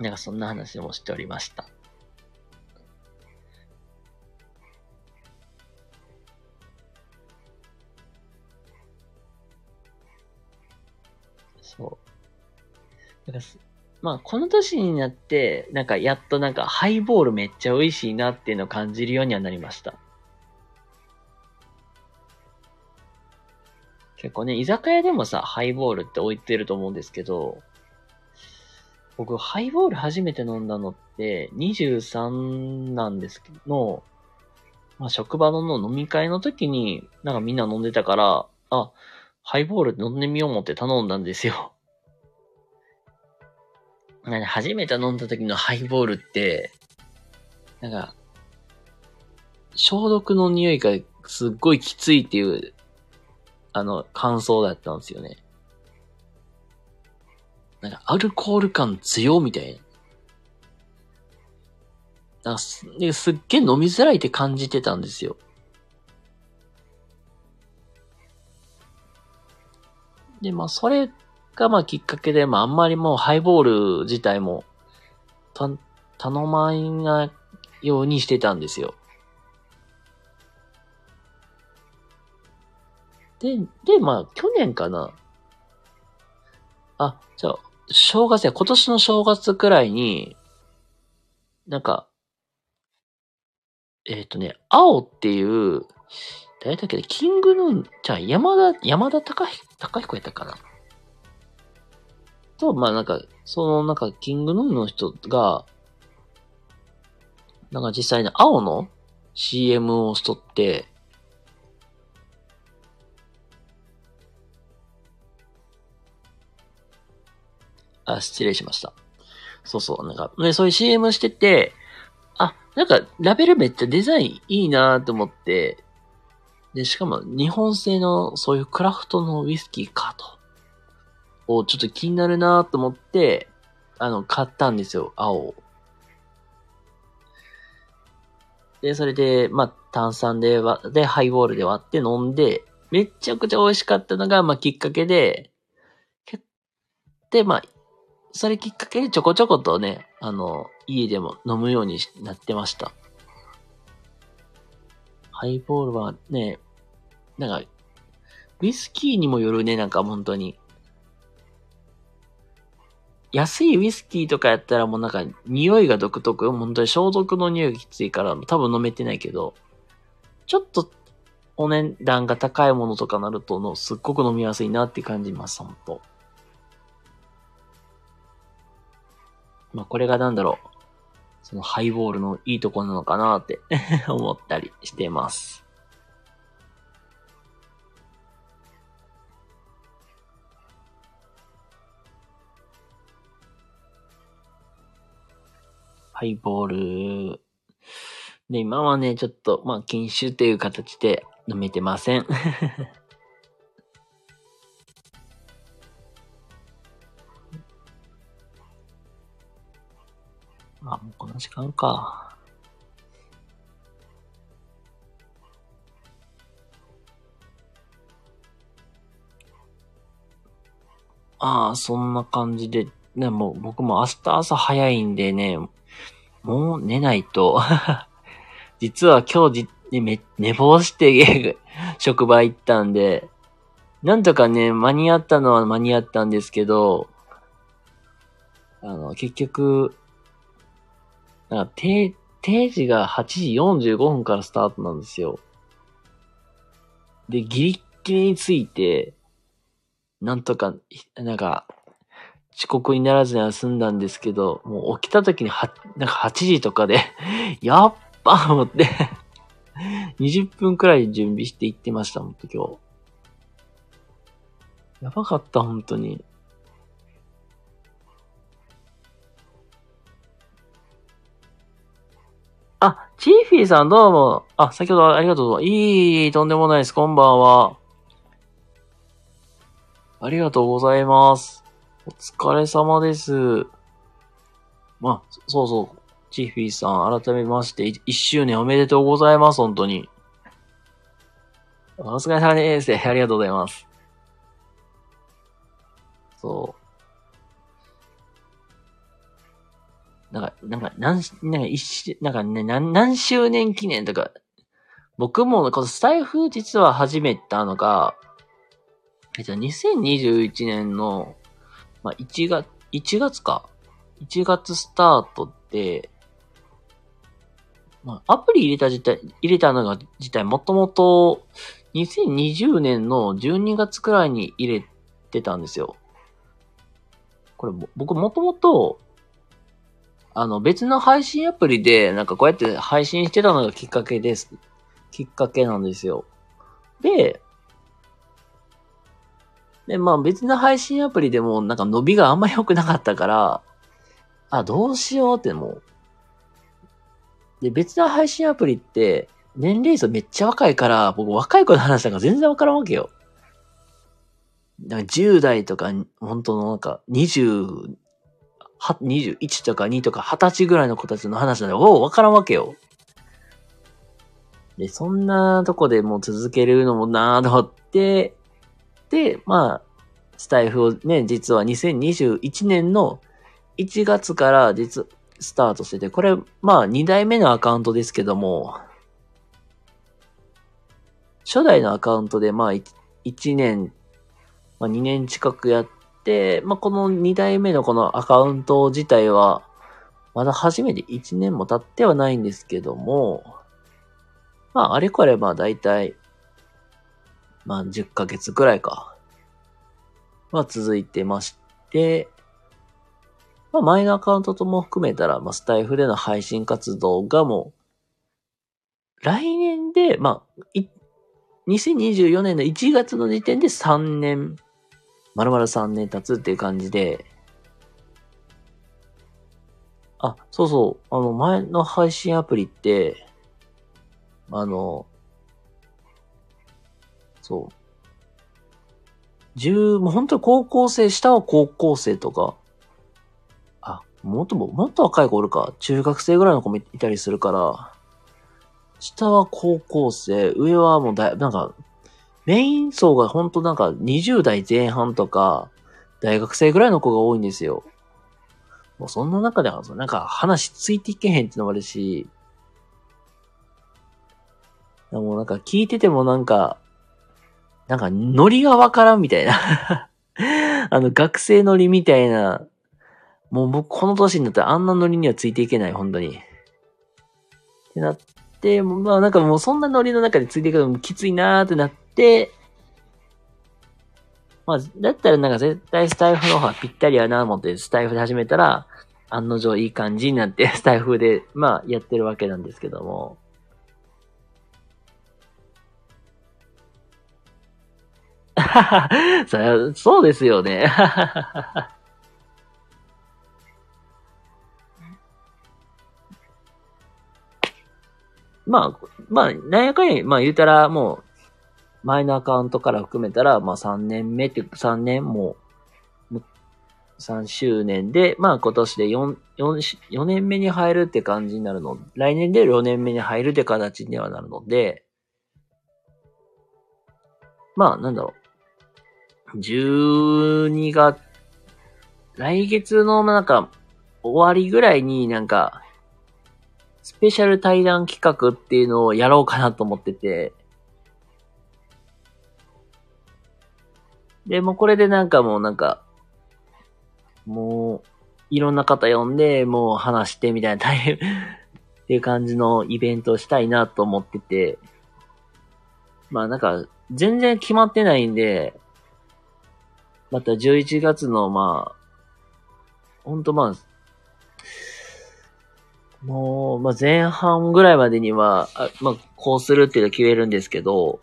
なんかそんな話もしておりました。そう。なんかまあ、この年になって、なんかやっとなんかハイボールめっちゃ美味しいなっていうのを感じるようにはなりました。結構ね、居酒屋でもさ、ハイボールって置いてると思うんですけど、僕、ハイボール初めて飲んだのって、23なんですけど、まあ、職場の飲み会の時に、なんかみんな飲んでたから、あ、ハイボール飲んでみよう思って頼んだんですよ。[LAUGHS] なんか初めて飲んだ時のハイボールって、なんか、消毒の匂いがすっごいきついっていう、あの、感想だったんですよね。なんか、アルコール感強みたいな。なんかすすっげえ飲みづらいって感じてたんですよ。で、まあ、それがまあきっかけで、まああんまりもうハイボール自体も、た、頼まないようにしてたんですよ。で、で、まあ去年かな。あ、じゃあ、正月や、今年の正月くらいに、なんか、えっ、ー、とね、青っていう、誰だっけキングヌーン、じゃあ山田、山田隆彦やったかなと、まあなんか、そのなんか、キングヌーの人が、なんか実際に青の CM をしとって、あ、失礼しました。そうそう、なんか、ね、そういう CM してて、あ、なんか、ラベルめっちゃデザインいいなと思って、で、しかも日本製のそういうクラフトのウイスキーかと。をちょっと気になるなと思って、あの、買ったんですよ、青を。で、それで、まあ、炭酸で割で、ハイボールで割って飲んで、めちゃくちゃ美味しかったのが、まあ、きっかけで、で、まあ、それきっかけでちょこちょことね、あの、家でも飲むようになってました。ハイボールはね、なんか、ウイスキーにもよるね、なんか本当に。安いウイスキーとかやったらもうなんか匂いが独特、本当に消毒の匂いがきついから多分飲めてないけど、ちょっとお値段が高いものとかなるとのすっごく飲みやすいなって感じます、本当まあ、これがなんだろう。そのハイボールのいいとこなのかなって [LAUGHS] 思ったりしてます。ハイボール。で、今はね、ちょっと、まあ、禁酒っていう形で飲めてません。[LAUGHS] あ、もうこの時間か。ああ、そんな感じで、でも僕も明日朝早いんでね、もう寝ないと [LAUGHS] 実は今日じ、ね、寝坊して [LAUGHS] 職場行ったんで、なんとかね、間に合ったのは間に合ったんですけど、あの、結局、なんか定、定時が8時45分からスタートなんですよ。で、ギリッギリについて、なんとか、なんか、遅刻にならずには済んだんですけど、もう起きた時には、なんか8時とかで [LAUGHS] やっば思って20分くらい準備して行ってました、ほんと今日。やばかった、本当に。あ、チーフィーさんどうも。あ、先ほどありがとうい。いい、とんでもないです。こんばんは。ありがとうございます。お疲れ様です。まあ、そうそう。チーフィーさん、改めまして、1周年おめでとうございます、本当に。お疲れ様です。ありがとうございます。そう。なんか、なんか、何、なんか一、なんかね、何、何周年記念とか、僕もこのスタイフ実は始めたのが、えっと、2021年の、まあ、1月、1月か。1月スタートって、まあ、アプリ入れた自体、入れたのが自体もともと2020年の12月くらいに入れてたんですよ。これ僕もともとあの、別の配信アプリで、なんかこうやって配信してたのがきっかけです。きっかけなんですよ。で、で、まあ別の配信アプリでもなんか伸びがあんまり良くなかったから、あ、どうしようってもう。で、別の配信アプリって、年齢層めっちゃ若いから、僕若い子の話なんか全然わからんわけよ。なんか10代とか、本当のなんか20、21とか2とか20歳ぐらいの子たちの話なんで、おお、わからんわけよ。で、そんなとこでもう続けるのもなぁと思って、で、まあ、スタイフをね、実は2021年の1月から実、スタートしてて、これ、まあ、2代目のアカウントですけども、初代のアカウントで、まあ、1年、まあ、2年近くやっ、でまあ、この2代目のこのアカウント自体は、まだ初めて1年も経ってはないんですけども、まあ、あれこれまあ大体、まあ10ヶ月くらいか、は続いてまして、まあ前のアカウントとも含めたら、まあスタイフでの配信活動がもう、来年で、まあ、2024年の1月の時点で3年まるまる3年経つっていう感じで、あ、そうそう、あの、前の配信アプリって、あの、そう。十、もう本当に高校生、下は高校生とか、あ、もっとも、もっと若い子おるか、中学生ぐらいの子もいたりするから、下は高校生、上はもうだい、なんか、メイン層がほんとなんか20代前半とか、大学生ぐらいの子が多いんですよ。もうそんな中では、なんか話ついていけへんってのもあるし、もうなんか聞いててもなんか、なんかノリがわからんみたいな [LAUGHS] あの学生ノリみたいな、もう僕この年になったらあんなノリにはついていけない、本当に。ってなって、まあなんかもうそんなノリの中でついていくのもきついなーってなって、で、まあ、だったらなんか絶対スタイフの方がぴったりやなと思ってスタイフで始めたら、案の定いい感じになって、[LAUGHS] スタイフで、まあ、やってるわけなんですけども。[LAUGHS] そりゃそうですよね。[LAUGHS] まあ、まあ、なんやかんや、まあ言うたらもう、前のアカウントから含めたら、まあ3年目っていうか、3年も、3周年で、まあ今年で4、4、4年目に入るって感じになるの、来年で4年目に入るって形にはなるので、まあなんだろう。12月、来月のなんか、終わりぐらいになんか、スペシャル対談企画っていうのをやろうかなと思ってて。で、もうこれでなんかもうなんか、もう、いろんな方呼んで、もう話してみたいな大変 [LAUGHS] っていう感じのイベントをしたいなと思ってて。まあなんか、全然決まってないんで、また11月のまあ、ほんとまあ、もう、まあ、前半ぐらいまでには、あまあ、こうするっていうのは決めるんですけど、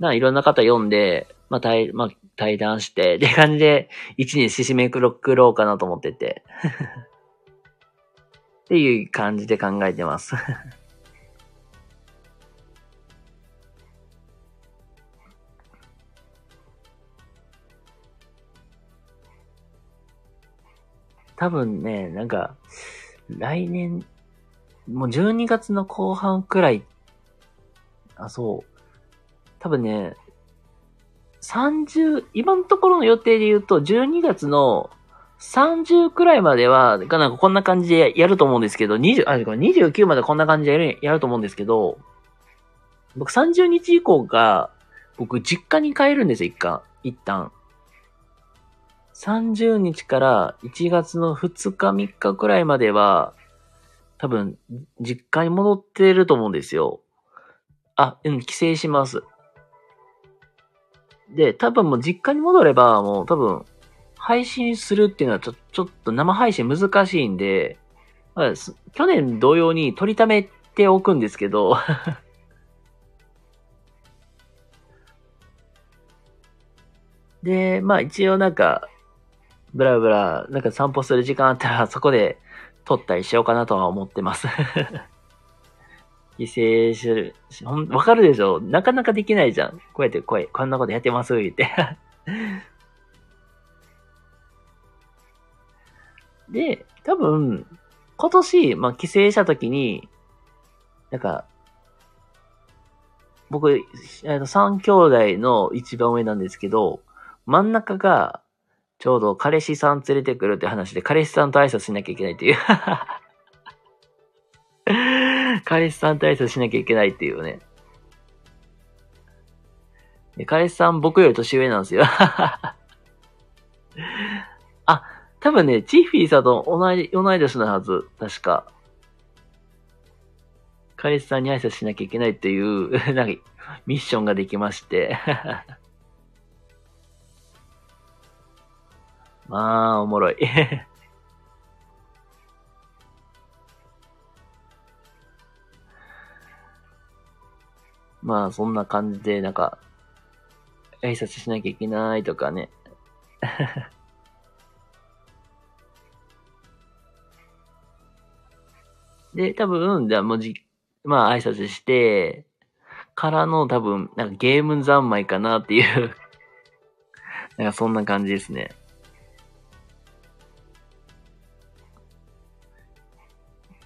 な、いろんな方読んで、まあ、対、まあ、対談して、って感じで、一日締めくろうかなと思ってて。[LAUGHS] っていう感じで考えてます。[LAUGHS] 多分ね、なんか、来年、もう12月の後半くらい、あ、そう。多分ね、30、今のところの予定で言うと、12月の30くらいまでは、なんかこんな感じでやると思うんですけど、20、あ、29までこんな感じでやる、やると思うんですけど、僕30日以降が、僕実家に帰るんですよ、一回。一旦。30日から1月の2日3日くらいまでは、多分、実家に戻ってると思うんですよ。あ、うん、帰省します。で、多分もう実家に戻れば、もう多分、配信するっていうのはちょ、ちょっと生配信難しいんで、まあ、去年同様に取りためておくんですけど。[LAUGHS] で、まあ一応なんか、ブラブラ、なんか散歩する時間あったら、そこで撮ったりしようかなとは思ってます。[LAUGHS] 帰省する。ほん、わかるでしょ？なかなかできないじゃん。こうやって声、こんなことやってます、言って [LAUGHS] で、多分、今年、まあ、帰省した時に、なんか、僕、あの、三兄弟の一番上なんですけど、真ん中が、ちょうど彼氏さん連れてくるって話で、彼氏さんと挨拶しなきゃいけないっていう彼氏さんと挨拶しなきゃいけないっていうね。彼氏さん僕より年上なんですよ [LAUGHS] あ、多分ね、チッフィーさんと同い、同い年のはず。確か。彼氏さんに挨拶しなきゃいけないっていう、[LAUGHS] なんか、ミッションができまして [LAUGHS] まあ、おもろいまあ、そんな感じで、なんか、挨拶しなきゃいけないとかね。[LAUGHS] で、多分、じゃあもうじ、まあ挨拶して、からの多分、なんかゲーム三昧かなっていう [LAUGHS] なんかそんな感じですね。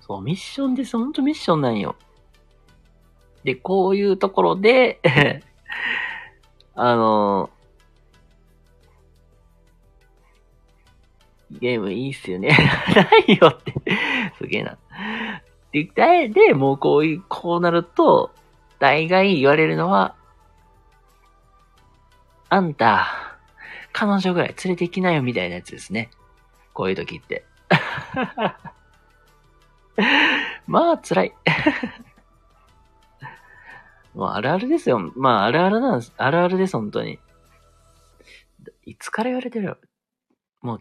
そう、ミッションです。ほんとミッションなんよ。で、こういうところで [LAUGHS] あのゲームいいっすよね。[LAUGHS] ないよって [LAUGHS] すげえな。で、で、もうこういう、こうなると、大概言われるのは、あんた、彼女ぐらい連れて行きなよみたいなやつですね。こういう時って。まあ、辛い。もうあるあるですよ。まあ、あるあるなんです。あるあるです、本当に。いつから言われてる？もう、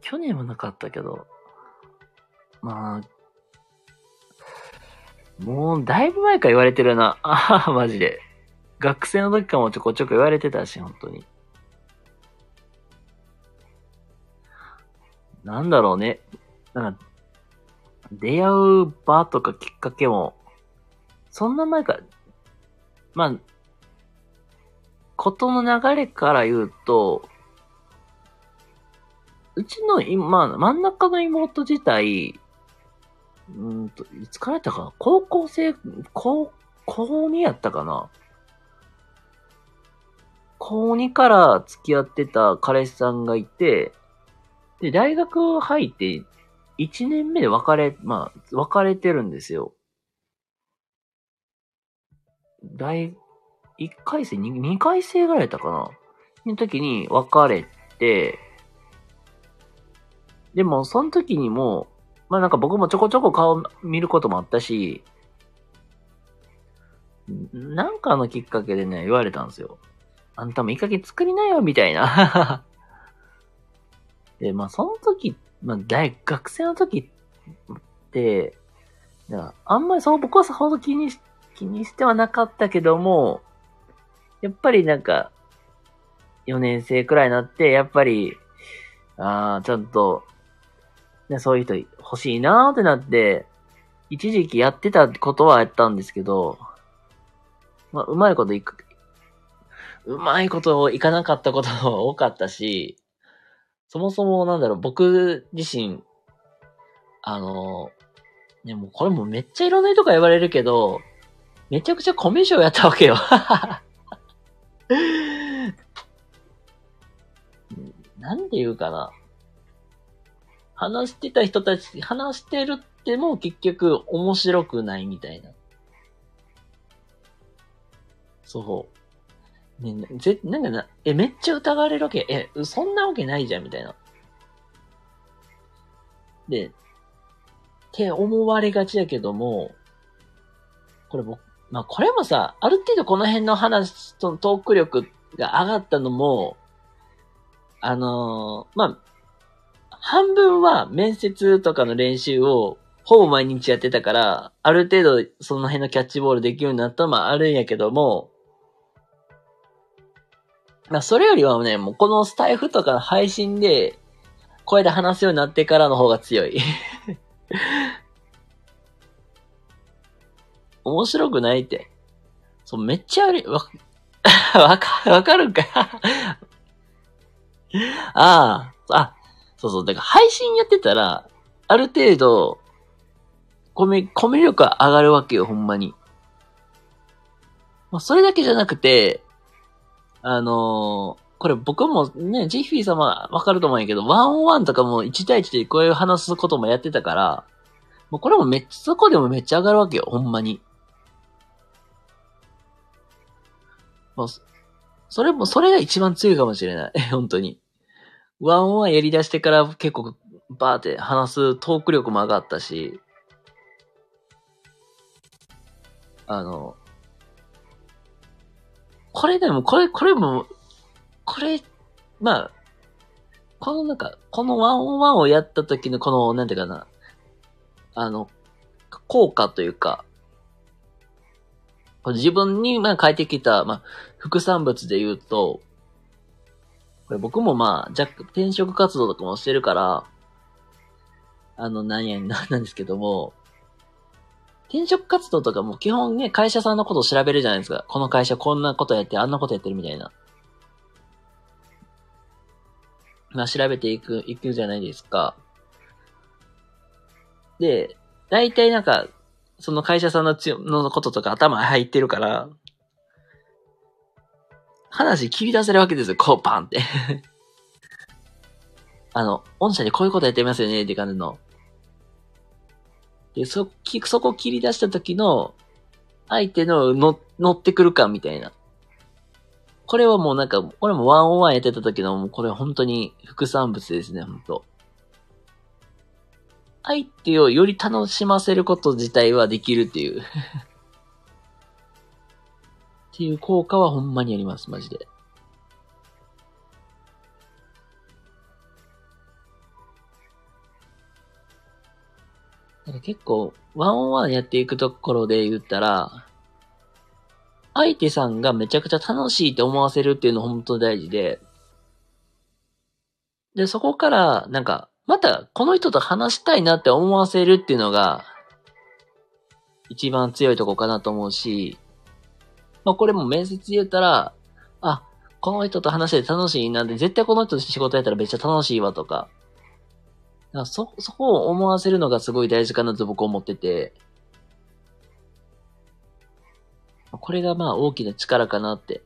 去年はなかったけど、まあ、もう、だいぶ前から言われてるな。[LAUGHS] ああ、マジで。学生の時からもちょこちょこ言われてたし、本当に。なんだろうね。なんか、出会う場とかきっかけも、そんな前から、まあ、ことの流れから言うと、うちの今、真ん中の妹自体、うんと、いつからやったかな？高校生、高、高2やったかな？高2から付き合ってた彼氏さんがいて、で、大学入って1年目で別れ、まあ、別れてるんですよ。大、1回生、2, 2回生ぐらいやったかな？の時に別れて、でも、その時にも、まあなんか僕もちょこちょこ顔見ることもあったし、なんかのきっかけでね、言われたんですよ。あんたもいい加減作りなよ、みたいな。[LAUGHS] で、まあその時、まあ大学生の時って、あんまりそう僕はさほど気にして、気にしてはなかったけども、やっぱりなんか、4年生くらいになって、やっぱり、ああ、ちょっと、ね、そういう人欲しいなーってなって、一時期やってたことはやったんですけど、まあ、うまいこといく、うまいこといかなかったことが多かったし、そもそもなんだろう、僕自身、あの、ね、もうこれもめっちゃいろんな人が言われるけど、めちゃくちゃコミュ障やったわけよ。[LAUGHS] なんて言うかな。話してた人たち、話してるっても結局面白くないみたいな。そう。ね、ぜ、なんかな、え、めっちゃ疑われるわけ。え、そんなわけないじゃん、みたいな。で、って思われがちだけども、これ僕、まあこれもさ、ある程度この辺の話、そのトーク力が上がったのも、あのー、まあ、半分は面接とかの練習をほぼ毎日やってたから、ある程度その辺のキャッチボールできるようになったのもあるんやけども、まあそれよりはね、もうこのスタイフとかの配信で、声で話すようになってからの方が強い。面白くないって。そう、めっちゃあり、わ、[LAUGHS] わか、わかるか？[LAUGHS] ああ、あ、そうそう。だから配信やってたら、ある程度、コミ、コミュ力が上がるわけよ、ほんまに。まあ、それだけじゃなくて、あのー、これ僕もね、ジッフィー様わかると思うんやけど、ワンオンワンとかも1対1でこういう話すこともやってたから、もうこれもめっちゃ、そこでもめっちゃ上がるわけよ、ほんまに。もう、それも、それが一番強いかもしれない。[LAUGHS] 本当に。ワンオンワンやり出してから結構バーって話すトーク力も上がったし、あの、これでも、これ、これも、これ、まあ、このなんか、このワンオンワンをやった時のこの、なんていうかな、あの、効果というか、自分にまあ書いてきた、まあ、副産物で言うと、これ僕もまあ、若干転職活動とかもしてるから、あの、なんや、な [LAUGHS] なんですけども、転職活動とかも基本ね、会社さんのことを調べるじゃないですか。この会社こんなことやって、あんなことやってるみたいな。まあ、調べていく、いくじゃないですか。で、大体なんか、その会社さんのつのこととか頭入ってるから、話切り出せるわけですよ、こうパンって [LAUGHS] あの、御社でこういうことやってますよね、って感じの。で、そ、そこ切り出した時の、相手のの乗ってくる感みたいな。これはもうなんか、これもワンオンワンやってた時の、もうこれ本当に副産物ですね、本当相手をより楽しませること自体はできるっていう [LAUGHS] っていう効果はほんまにあります、マジで。なんか結構、ワンオンワンやっていくところで言ったら、相手さんがめちゃくちゃ楽しいって思わせるっていうの本当に大事で、で、そこから、なんか、またこの人と話したいなって思わせるっていうのが、一番強いとこかなと思うし、まあこれも面接言ったら、あ、この人と話して楽しいなって、絶対この人と仕事やったらめっちゃ楽しいわとか、かそ、そこを思わせるのがすごい大事かなと僕思ってて、これがまあ大きな力かなって。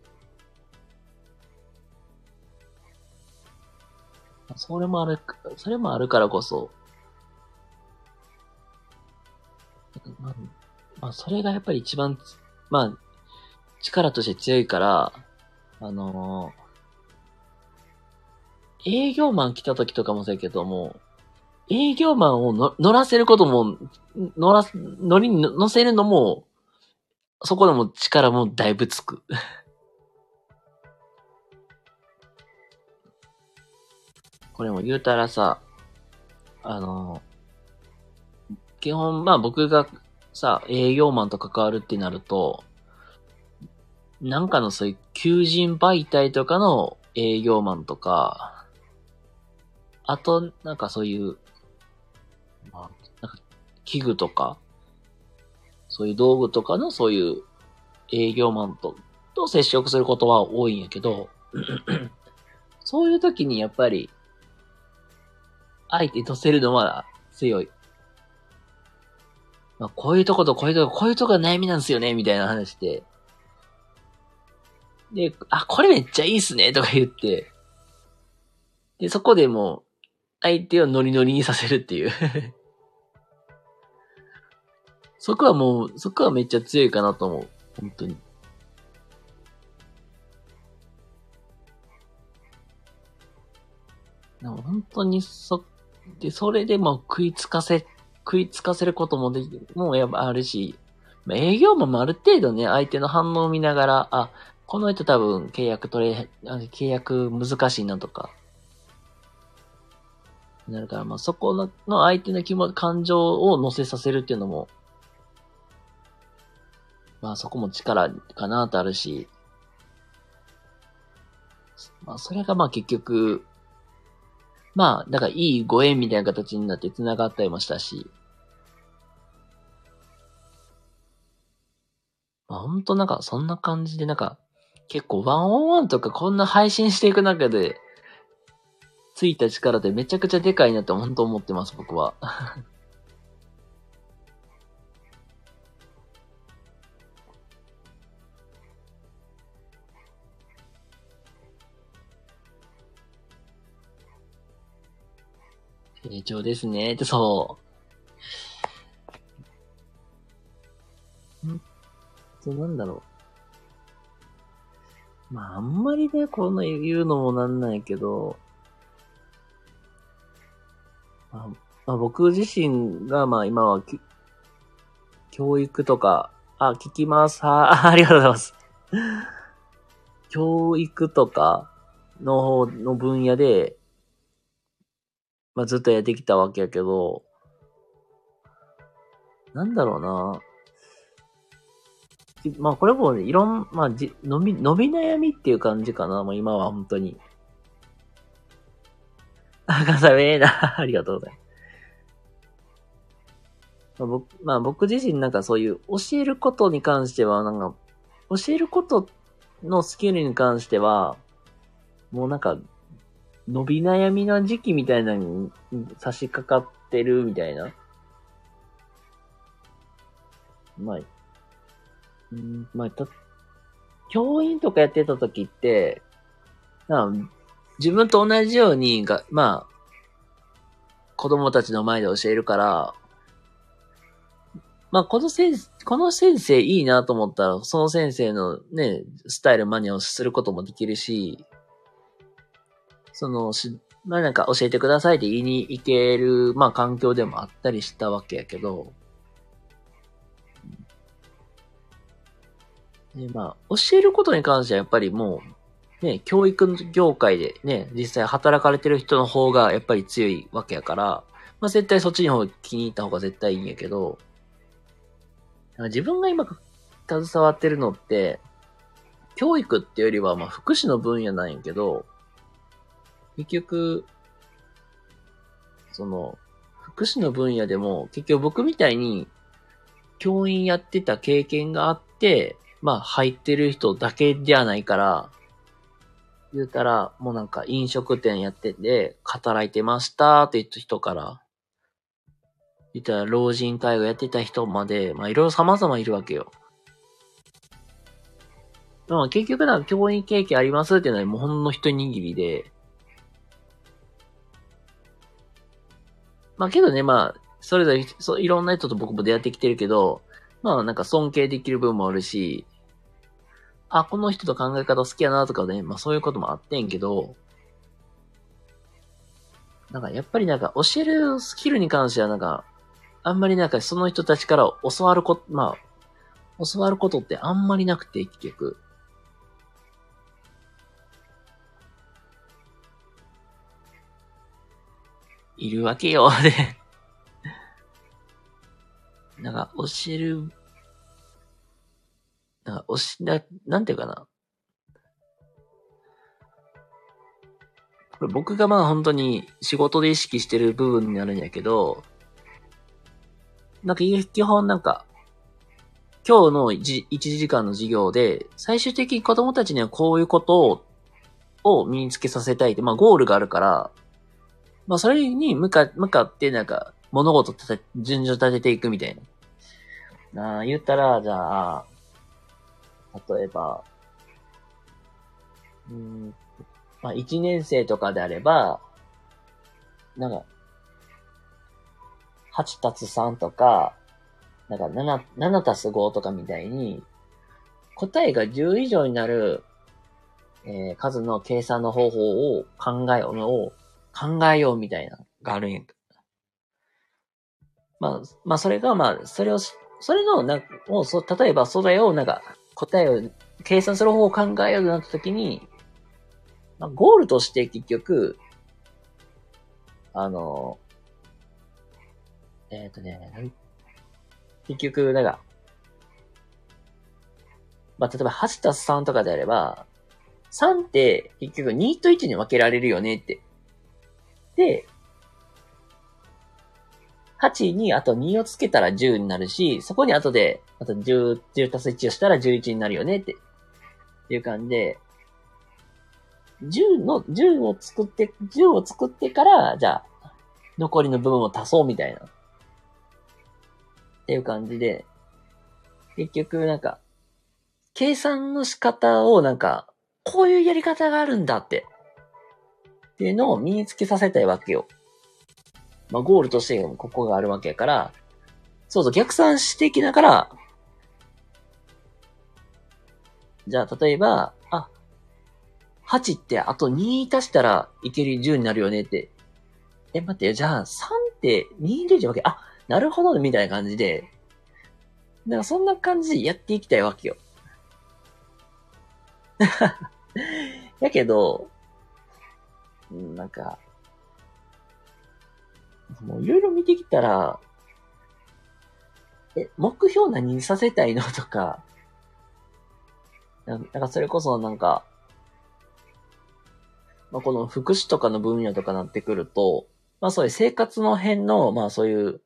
それもある、それもあるからこそ、まあ、まあ、それがやっぱり一番、まあ、力として強いから、あのー、営業マン来た時とかもそうやけども、営業マンを乗らせることも、乗ら、乗りに乗せるのも、そこでも力もだいぶつく。これも言うたらさ、あの、基本、まあ僕がさ、営業マンと関わるってなると、なんかのそういう求人媒体とかの営業マンとか、あと、なんかそういう、まあ、なんか器具とか、そういう道具とかのそういう営業マンと、と接触することは多いんやけど、[CLEARS THROAT] そういう時にやっぱり、相手とせるのは強い。まあ、こういうとことこういうとこ、こういうとこが悩みなんですよね、みたいな話で。で、あ、これめっちゃいいっすね、とか言って、で、そこでもう、相手をノリノリにさせるっていう [LAUGHS] そこはもう、そこはめっちゃ強いかなと思う。本当に。でも本当にそ、で、それでも食いつかせ、食いつかせることもできる、もうやっぱあるし、まあ、営業もある程度ね、相手の反応を見ながら、あ、この人多分契約取れ、契約難しいなとか、なるから、まあ、そこのの相手の気も、感情を乗せさせるっていうのも、まあそこも力かなとあるし、まあそれがまあ結局、まあ、なんかいいご縁みたいな形になって繋がったりもしたし、まあほんとなんかそんな感じでなんか、結構ワンオンワンとかこんな配信していく中で、ついた力でめちゃくちゃでかいなって本当思ってます、僕は。[LAUGHS] 成長ですね。って、そう。ん？と、なんだろう。まあ、あんまりね、この言うのもなんないけど、まあ、まあ、僕自身が、まあ今はき教育とか、あ、聞きます。あ、[LAUGHS] ありがとうございます。教育とかの方の分野で、まあずっとやってきたわけやけど、なんだろうな。まあこれもいろん、まあじ、伸び、伸び悩みっていう感じかな、もう今は本当に。あ、かさめえな。[LAUGHS] ありがとうございます。まあ、僕、まあ僕自身なんかそういう教えることに関しては、なんか、教えることのスキルに関しては、もうなんか、伸び悩みな時期みたいなのに差し掛かってるみたいな。まあ、うん、まあ、た、教員とかやってた時って、な自分と同じようにが、まあ、子供たちの前で教えるから、まあ、この先生、この先生いいなと思ったら、その先生のね、スタイルマニアをすることもできるし、その、し、まあなんか教えてくださいって言いに行ける、まあ環境でもあったりしたわけやけど、で、まあ、教えることに関してはやっぱりもう、ね、教育業界でね、実際働かれてる人の方がやっぱり強いわけやから、まあ絶対そっちの方気に入った方が絶対いいんやけど、自分が今携わってるのって、教育っていうよりは、まあ福祉の分野なんやけど、結局、その、福祉の分野でも、結局僕みたいに、教員やってた経験があって、まあ入ってる人だけじゃないから、言うたら、もうなんか飲食店やってて、働いてましたって言った人から、言ったら老人介護やってた人まで、まあいろいろ様々いるわけよ。まあ結局なんか教員経験ありますっていうのはもうほんの一握りで、まあけどね、まあ、それぞれ、そいろんな人と僕も出会ってきてるけど、まあなんか尊敬できる部分もあるし、あ、この人と考え方好きやなとかね、まあそういうこともあってんけど、なんかやっぱりなんか教えるスキルに関してはなんか、あんまりなんかその人たちから教わること、まあ、教わることってあんまりなくて、結局。いるわけよ、[LAUGHS] で。なんか、教えるなんか、おし、な、なんていうかな。これ僕がまあ本当に仕事で意識してる部分になるんやけど、なんか基本なんか、今日の 1, 1時間の授業で、最終的に子供たちにはこういうことを、を身につけさせたいって、まあゴールがあるから、まあそれに向か、向かってなんか物事って順序立てていくみたいな。なあ、言ったら、じゃあ、例えば、うん、まあ、1年生とかであれば、なんか、8たす3とか、なんか7、7たす5とかみたいに、答えが10以上になる、えー、数の計算の方法を考えようを、考えようみたいな、があるんや。まあ、まあ、それが、まあ、それを、それの、なん、もう、そ、例えば、それを、なんか、答えを計算する方法を考えようとなったときに、まあ、ゴールとして結局、あの、えっ、ー、とね、結局、なんか、まあ、例えば8たす3とかであれば、3って結局2と1に分けられるよねって。で、8にあと2をつけたら10になるし、そこに後で、あと10、10足す1をしたら11になるよねって、いう感じで、10の、10を作って、10を作ってから、じゃあ、残りの部分を足そうみたいな。っていう感じで、結局なんか、計算の仕方をなんか、こういうやり方があるんだって、っていうのを身につけさせたいわけよ。まあ、ゴールとしてここがあるわけやから、そうそう、逆算していきながら、じゃあ、例えば、あ、8ってあと2足したらいける10になるよねって。え、待ってよ、じゃあ3って2でわけ、あ、なるほど、みたいな感じで、だかそんな感じでやっていきたいわけよ。[LAUGHS] やけど、なんか、もういろいろ見てきたら、え、目標何にさせたいの？とか、なんかそれこそなんか、まあ、この福祉とかの分野とかなってくると、まあそういう生活の辺の、まあそういう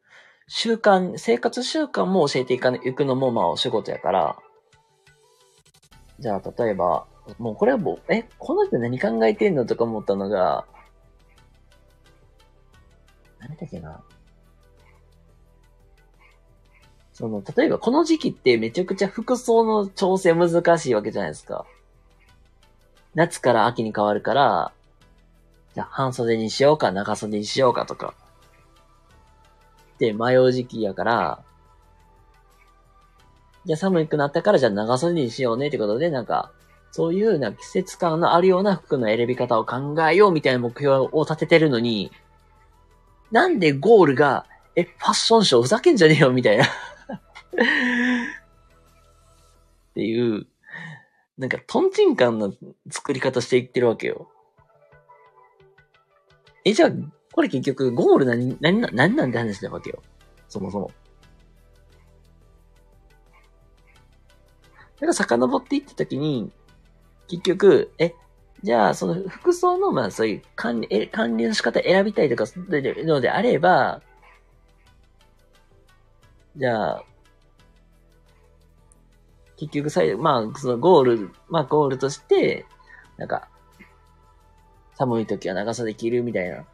習慣、生活習慣も教えていかいくのもまあお仕事やから、じゃあ例えば、もうこれはもう、え、この人何考えてんのとか思ったのが、何だっけな。その、例えばこの時期ってめちゃくちゃ服装の調整難しいわけじゃないですか。夏から秋に変わるから、じゃ半袖にしようか長袖にしようかとか。で、迷う時期やから、じゃあ寒くなったからじゃあ長袖にしようねってことで、なんか、そういうな季節感のあるような服の選び方を考えようみたいな目標を立ててるのに、なんでゴールが、え、ファッションショーふざけんじゃねえよ、みたいな [LAUGHS] っていう、なんか、トンチンカンな作り方していってるわけよ。え、じゃあ、これ結局ゴール何、何、何なんて話なわけよ。そもそも。だから遡っていったときに、結局、え、じゃあ、その服装の、まあそういう管理、管理の仕方選びたいとか、のであれば、じゃあ、結局最後、まあ、そのゴール、まあゴールとして、なんか、寒い時は長袖着るみたいな。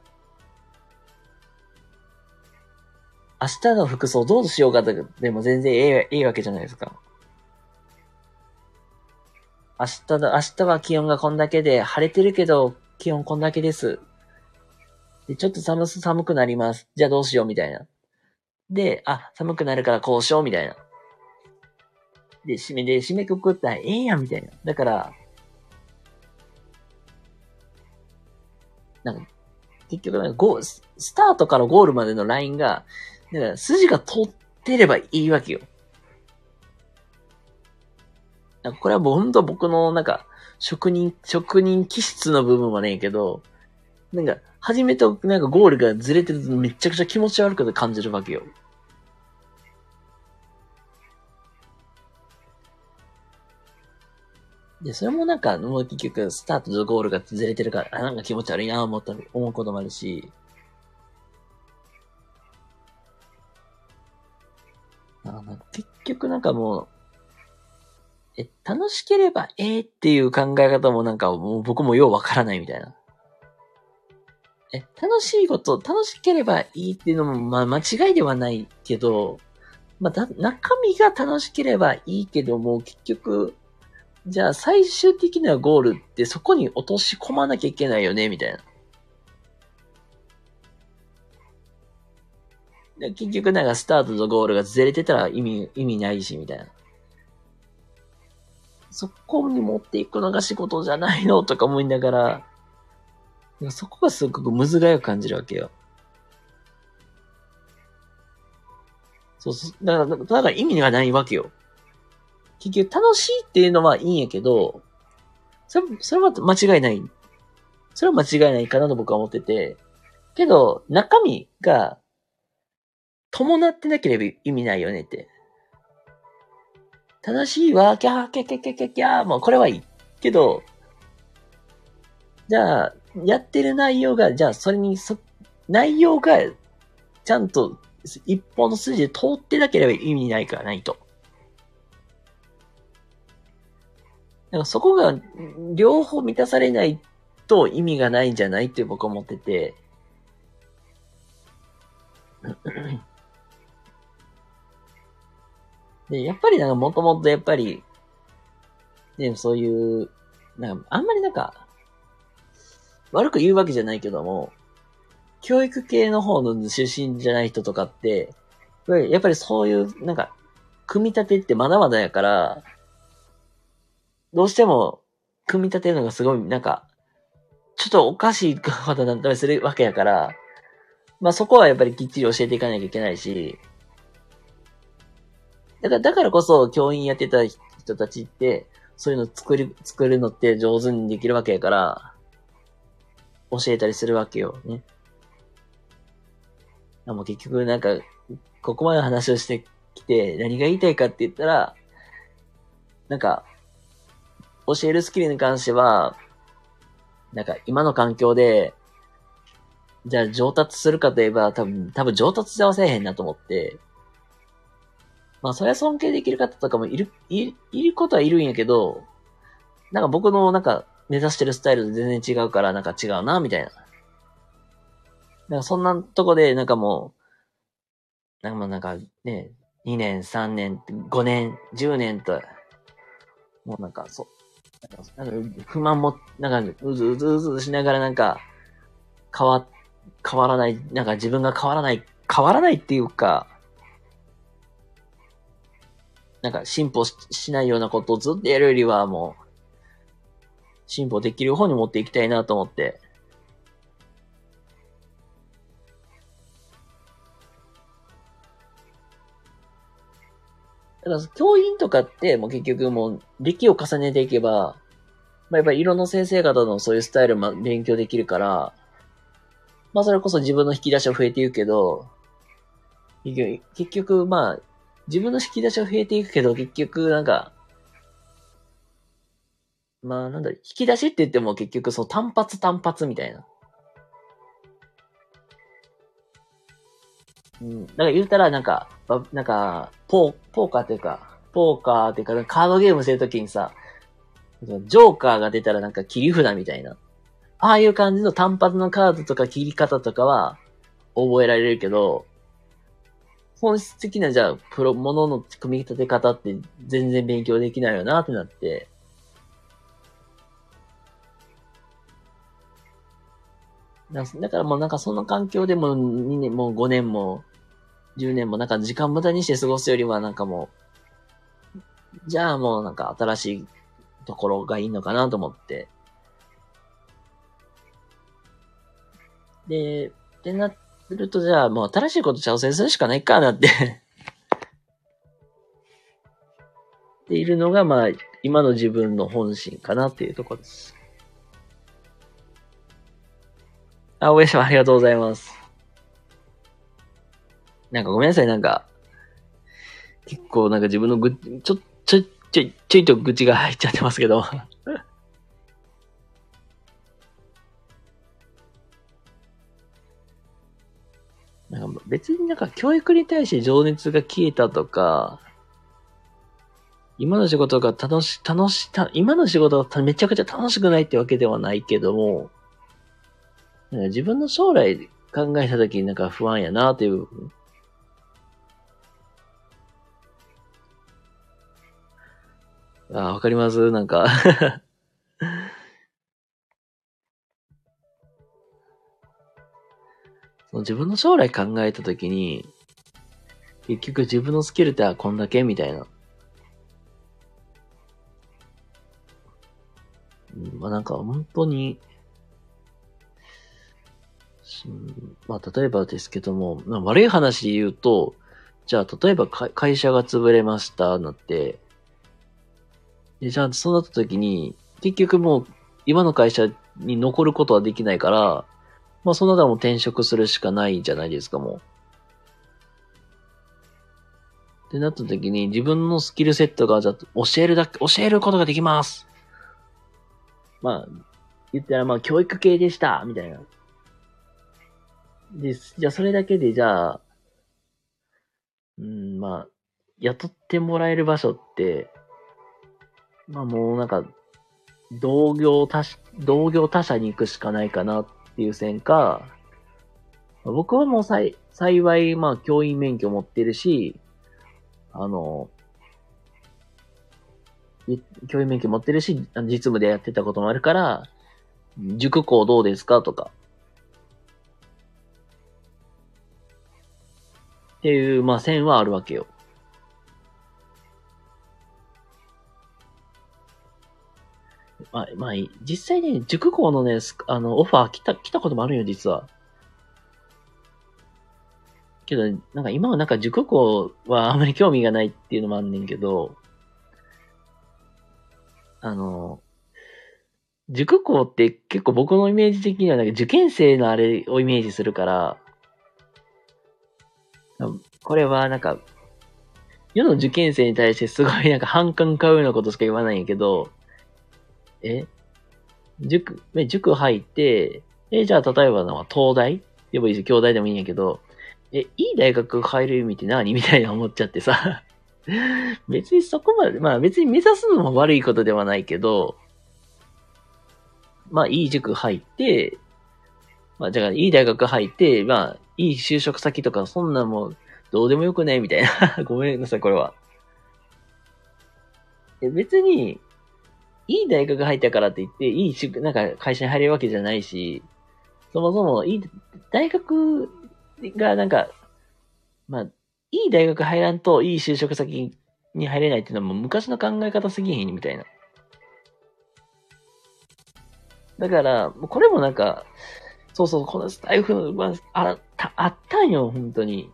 明日の服装どうしようかとかでも全然ええ、いいわけじゃないですか。明日の、明日は気温がこんだけで、晴れてるけど、気温こんだけです。で、ちょっと寒す、寒くなります。じゃあどうしようみたいな。で、あ、寒くなるからこうしようみたいな。で、締めで、締めくくったらええやんみたいな。だから、なんか、結局なんかゴー、スタートからゴールまでのラインが、だから筋が通ってればいいわけよ。なんかこれはもう本当僕のなんか、職人、職人気質の部分はねえけど、なんか、初めとなんかゴールがずれてるとめちゃくちゃ気持ち悪くて感じるわけよ。で、それもなんか、もう結局、スタートとゴールがずれてるから、あ、なんか気持ち悪いな思った、思うこともあるし、あなんか結局なんかもう、楽しければええっていう考え方もなんかもう僕もようわからないみたいな。え、楽しいこと、楽しければいいっていうのも、まあ間違いではないけど、まあだ、中身が楽しければいいけども、結局、じゃあ最終的なゴールってそこに落とし込まなきゃいけないよね、みたいな。結局なんかスタートとゴールがずれてたら意味、意味ないし、みたいな。そこに持っていくのが仕事じゃないのとか思いながら、そこがすごくむずがゆく感じるわけよ。そうそう。だから、だから意味がないわけよ。結局楽しいっていうのはいいんやけど、それ、それは間違いない。それは間違いないかなと僕は思ってて。けど、中身が伴ってなければ意味ないよねって。正しいわ、キャーキャキャキャキャキャー、もうこれはいい。けど、じゃあ、やってる内容が、じゃあそれにそ、内容が、ちゃんと一本の筋で通ってなければ意味ないからないと。だからそこが両方満たされないと意味がないんじゃないって僕は思ってて。で、やっぱりなんかもともとやっぱり、ね、そういう、なんかあんまりなんか、悪く言うわけじゃないけども、教育系の方の出身じゃない人とかって、やっぱりそういう、なんか、組み立てってまだまだやから、どうしても、組み立てるのがすごい、なんか、ちょっとおかしいことだったりするわけやから、まあそこはやっぱりきっちり教えていかなきゃいけないし、だから、だからこそ教員やってた人たちって、そういうの作る、作るのって上手にできるわけやから、教えたりするわけよね。もう結局なんか、ここまで話をしてきて、何が言いたいかって言ったら、なんか、教えるスキルに関しては、なんか今の環境で、じゃあ上達するかといえば、多分、多分上達はせえへんなと思って、まあ、それは尊敬できる方とかもいる、いいることはいるんやけど、なんか僕のなんか目指してるスタイルと全然違うからなんか違うな、みたいな。なんかそんなとこでなんかもう、なんかもうなんかね、2年、3年、5年、10年と、もうなんかそう、なんか不満も、なんかうずうずうずしながらなんか、変わ、変わらない、なんか自分が変わらない、変わらないっていうか、なんか進歩しないようなことをずっとやるよりはもう、進歩できる方に持っていきたいなと思って。だから教員とかってもう結局もう歴を重ねていけば、まあ、やっぱり色の先生方のそういうスタイルも勉強できるから、まあそれこそ自分の引き出しは増えていくけど、結局、まあ、自分の引き出しは増えていくけど、結局、なんか、まあなんだ、引き出しって言っても結局その単発単発みたいな。うん。だから言うたらなんか、なんか、ポー、ポーカーっていうか、ポーカーっていうか、カードゲームするときにさ、ジョーカーが出たらなんか切り札みたいな。ああいう感じの単発のカードとか切り方とかは覚えられるけど、本質的なじゃあ、プロ、ものの組み立て方って全然勉強できないよなってなって、だからもうなんかその環境でも2年もう5年も10年もなんか時間無駄にして過ごすよりはなんかもう、じゃあもうなんか新しいところがいいのかなと思って。で、ってなっするとじゃあもう新しいこと挑戦するしかないかなって [LAUGHS] っているのがまあ今の自分の本心かなっていうところです。あ、おやしまありがとうございます。なんかごめんなさい、なんか、結構なんか自分のぐ、ちょ、ちょ、ちょい、ちょいと愚痴が入っちゃってますけど。なんか別になんか教育に対して情熱が消えたとか、今の仕事が楽し、楽し、た今の仕事がめちゃくちゃ楽しくないってわけではないけども、なんか自分の将来考えたときになんか不安やなという部分。あ、わかります？なんかその自分の将来考えたときに、結局自分のスキルってこんだけみたいな。うん、まあなんか本当に、まあ、例えばですけども、まあ、悪い話で言うと、じゃあ、例えば会社が潰れました、なって、でじゃあ、そうなった時に、結局もう、今の会社に残ることはできないから、まあ、その他も転職するしかないじゃないですか、もう。ってなった時に、自分のスキルセットが、じゃ教えるだけ、教えることができます。まあ、言ったら、まあ、教育系でした、みたいな。で、じゃあそれだけでじゃあ、うん、まあ、雇ってもらえる場所って、まあもうなんか、同業他、同業他社に行くしかないかなっていう線か、僕はもう、幸い、まあ教員免許持ってるし、あの、教員免許持ってるし、実務でやってたこともあるから、塾校どうですかとか、っていう、まあ、線はあるわけよ。まあ、まあ、実際ね、塾校のね、あの、オファー来た、来たこともあるよ、実は。けど、なんか今はなんか塾校はあまり興味がないっていうのもあんねんけど、あの、塾校って結構僕のイメージ的にはなんか受験生のあれをイメージするから、これはなんか、世の受験生に対してすごいなんか反感買うようなことしか言わないんやけど、え？塾、塾入って、え、じゃあ例えばのは東大？でもいいし、京大でもいいんやけど、え、いい大学入る意味って何？みたいな思っちゃってさ。[LAUGHS] 別にそこまで、まあ別に目指すのも悪いことではないけど、まあいい塾入って、まあじゃあいい大学入って、まあいい就職先とかそんなもうどうでもよくねみたいな。[LAUGHS] ごめんなさい、これは。え別に、いい大学入ったからって言って、いいなんか会社に入れるわけじゃないし、そもそも、いい、大学がなんか、まあ、いい大学入らんといい就職先に入れないっていうのはもう昔の考え方すぎへんみたいな。だから、これもなんか、そうそう、このスタイフはああったんよ、本当に。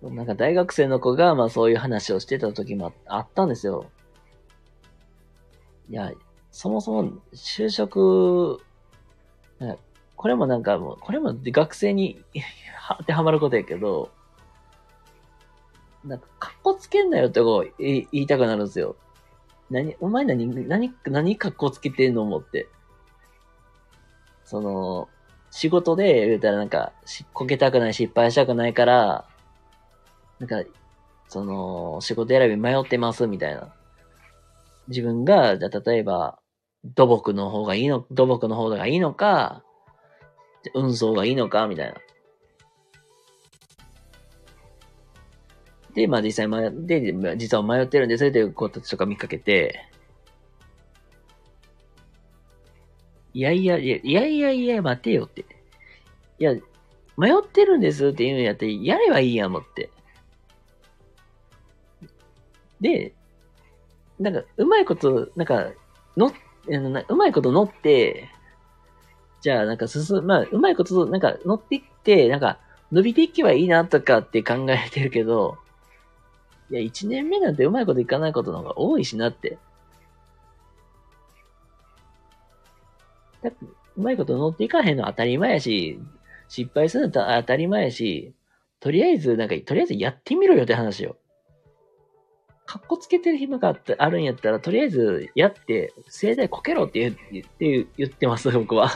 なんか大学生の子が、まあそういう話をしてた時もあったんですよ。いや、そもそも就職、これもなんかもう、これも学生に [LAUGHS] 当てはまることやけど、なんか、かっこつけんなよってこう言いたくなるんですよ。何、お前何、何、何かっこつけてんの思って。その、仕事で言うたらなんか、しっこけたくない、失敗したくないから、なんか、その、仕事選び迷ってますみたいな。自分が、じゃ例えば、土木の方がいいの、土木の方がいいのか、運送がいいのかみたいな。で、まあ実際迷って、実は迷ってるんですよということとか見かけて、いやいや、いやいやいやいや、待てよって。いや、迷ってるんですって言うんやって、やればいいやもって。で、なんか、うまいこと、なんか、の、うまいこと乗って、じゃあ、なんか進む、まあ、うまいこと、なんか乗っていって、なんか、伸びていけばいいなとかって考えてるけど、いや、一年目なんてうまいこといかないことの方が多いしなって。だってうまいこと乗っていかへんのは当たり前やし、失敗するの当たり前やし、とりあえず、なんか、とりあえずやってみろよって話よ。かっこつけてる暇があってあるんやったら、とりあえずやって、盛大こけろって言って言ってます、[LAUGHS] 僕は。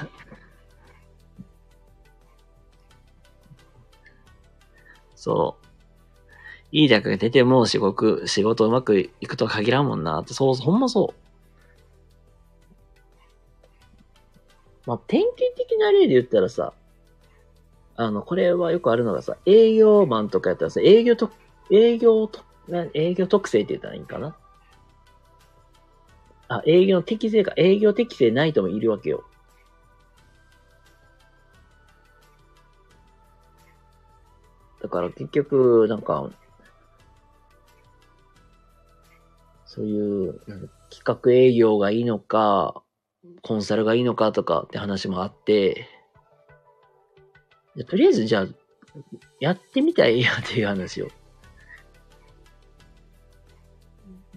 そう。いい大学出ても仕事、仕事うまくいくとは限らんもんなって、そう、ほんまそう。まあ、典型的な例で言ったらさ、あの、これはよくあるのがさ、営業マンとかやったらさ、営業と、営業と、な営業特性って言ったらいいんかな？あ、営業の適性か、営業適性ないともいるわけよ。だから結局、なんか、そういう、企画営業がいいのか、コンサルがいいのかとかって話もあって、とりあえずじゃあ、やってみたいいやっていう話を。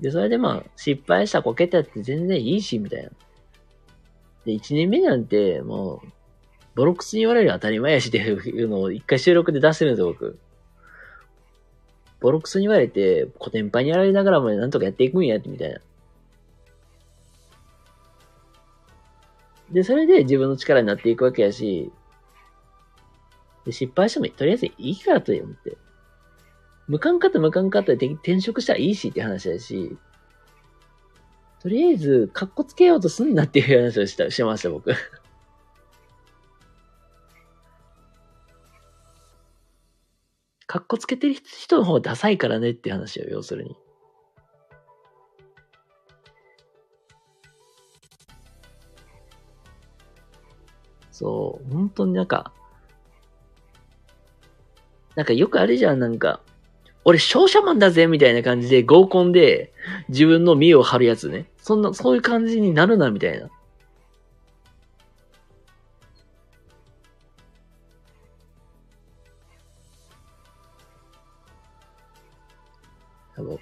で、それでまあ、失敗したこけたって全然いいし、みたいな。で、1年目なんて、もう、ボロクスに言われる当たり前やしっていうのを一回収録で出してるんですよ、僕。ボロクソに言われて、コテンパンにやられながらもなんとかやっていくんやって、みたいな。で、それで自分の力になっていくわけやし、で失敗してもとりあえずいいからと思って。向かんかった向かんかったで転職したらいいしって話だし、とりあえず、かっこつけようとすんなっていう話をした、しました、僕。かっこつけてる人の方がダサいからねって話よ、要するに。そう、本当になんか、なんかよくあるじゃん、なんか、俺商社マンだぜみたいな感じで合コンで自分の身を張るやつね。そんな、そういう感じになるな、みたいな。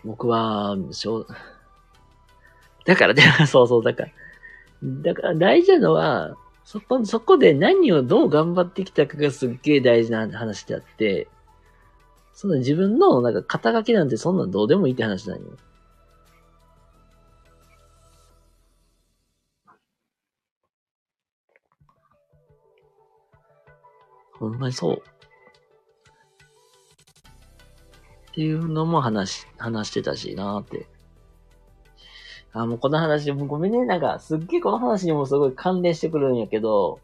僕は、しょう、だから、で [LAUGHS] そうそう、だから、だから大事なのは、そこ、そこで何をどう頑張ってきたかがすっげえ大事な話であって、その自分のなんか肩書きなんてそんなんどうでもいいって話なんよ。ほんまにそう。っていうのも話、話してたしなーって。あ、もうこの話、もうごめんね。なんか、すっげえこの話にもすごい関連してくるんやけど、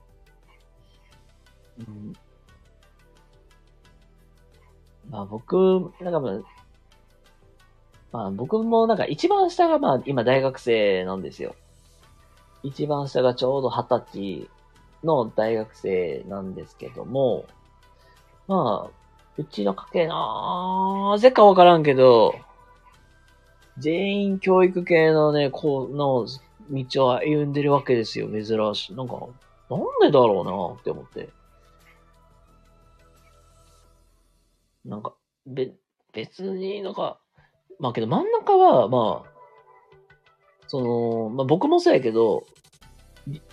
うん、まあ僕、なんかまあ、まあ僕もなんか一番下がまあ今大学生なんですよ。一番下がちょうど二十歳の大学生なんですけども、まあ、うちの家系なぜかわからんけど、全員教育系のね、こう、の道を歩んでるわけですよ。珍しい。なんか、なんでだろうなって思って。なんか、べ、別になんか、まあけど真ん中は、まあ、その、まあ僕もそうやけど、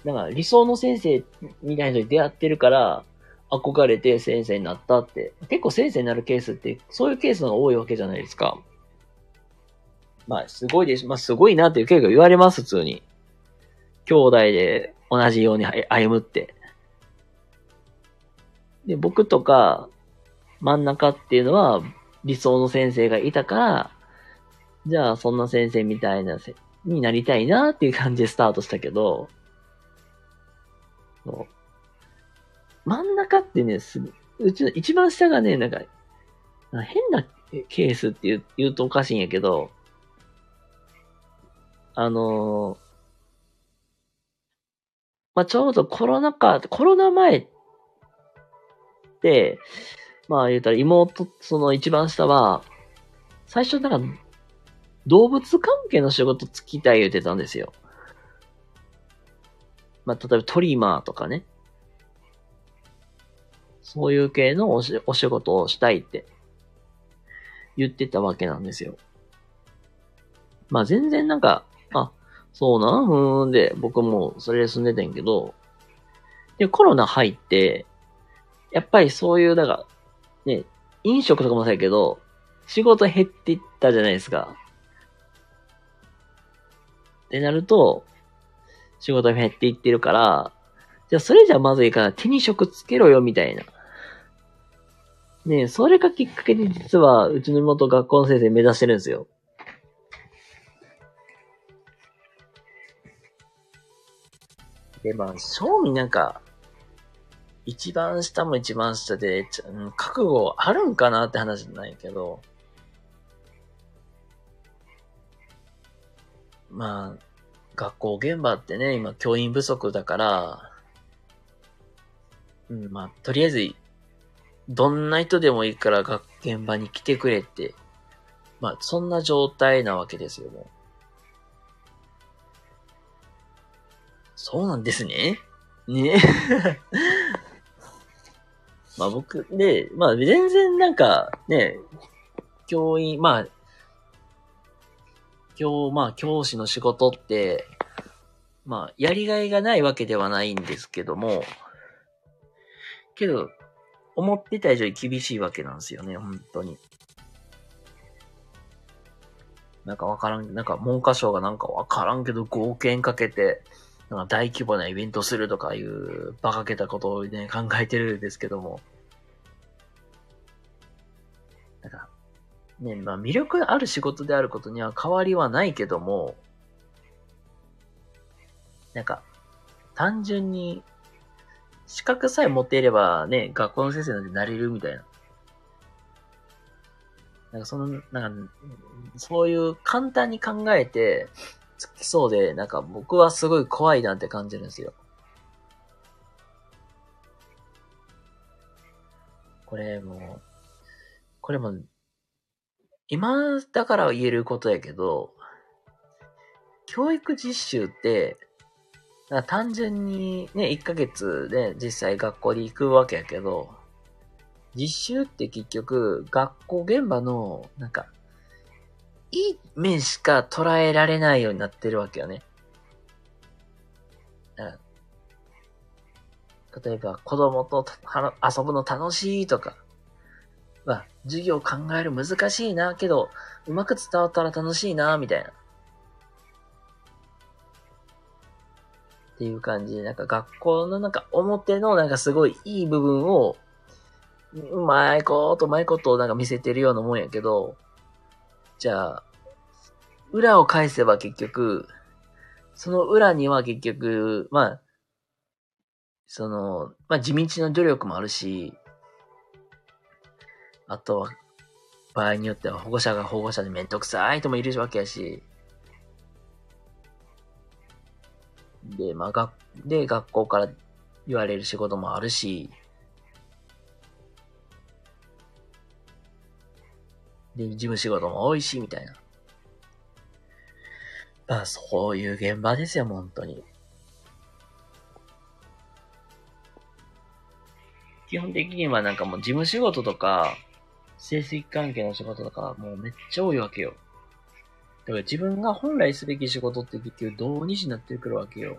なんか理想の先生みたいな人に出会ってるから、憧れて先生になったって。結構先生になるケースって、そういうケースが多いわけじゃないですか。まあ、すごいです。まあ、すごいなっていう結構言われます、普通に。兄弟で同じように歩むって。で、僕とか、真ん中っていうのは、理想の先生がいたから、じゃあ、そんな先生みたいなせ、になりたいなっていう感じでスタートしたけど、真ん中ってね、すうちの一番下がね、なんか、変なケースって言う言うとおかしいんやけど、あのーまあ、ちょうどコロナ禍、コロナ前って、まあ言うたら妹、その一番下は、最初なんか、動物関係の仕事つきたい言ってたんですよ。まあ、例えばトリマーとかね。そういう系のおしお仕事をしたいって言ってたわけなんですよ。まあ全然なんか、あ、そうなん？ふーんで、僕もそれで住んでたんけど、で、コロナ入って、やっぱりそういう、だから、ね、飲食とかもそうやけど、仕事減っていったじゃないですか。ってなると、仕事減っていってるから、じゃあそれじゃまずいから手に職つけろよ、みたいな。ね、それがきっかけで実は、うちの妹学校の先生目指してるんですよ。で、まあ、正味なんか、一番下も一番下で、うん覚悟あるんかなって話じゃないけど、まあ、学校現場ってね、今教員不足だから、うん、まあ、とりあえず、どんな人でもいいから学現場に来てくれって、まあ、そんな状態なわけですよ、もう。そうなんですね。ね。[LAUGHS] まあ僕、で、まあ全然なんか、ね、教員、まあ、教、まあ教師の仕事って、まあやりがいがないわけではないんですけども、けど、思ってた以上に厳しいわけなんですよね、本当に。なんかわからん、なんか文科省がなんかわからんけど合憲かけて、なんか大規模なイベントするとかいう馬鹿げたことをね、考えてるんですけども。なんか、ね、まあ魅力ある仕事であることには変わりはないけども、なんか、単純に、資格さえ持っていればね、学校の先生なんてなれるみたいな。なんかその、なんか、そういう簡単に考えて、つきそうで、なんか僕はすごい怖いなって感じるんですよ。これも、これも、今だから言えることやけど、教育実習って、単純にね、1ヶ月で実際学校に行くわけやけど、実習って結局、学校現場の、なんか、いい面しか捉えられないようになってるわけよね。例えば、子供と遊ぶの楽しいとか、まあ、授業考える難しいな、けど、うまく伝わったら楽しいな、みたいな。っていう感じで、なんか学校のなんか表のなんかすごいいい部分を、うまいこと、うまいことをなんか見せてるようなもんやけど、じゃあ、裏を返せば結局、その裏には結局、まあ、その、まあ地道な努力もあるし、あとは、場合によっては保護者が保護者でめんどくさい人もいるわけやし、で、まあ、で、学校から言われる仕事もあるし、で、事務仕事も多いし、みたいな。まあ、そういう現場ですよ、本当に。基本的にはなんかもう事務仕事とか、成績関係の仕事とか、もうめっちゃ多いわけよ。だから自分が本来すべき仕事って結局どうにしなってくるわけよ。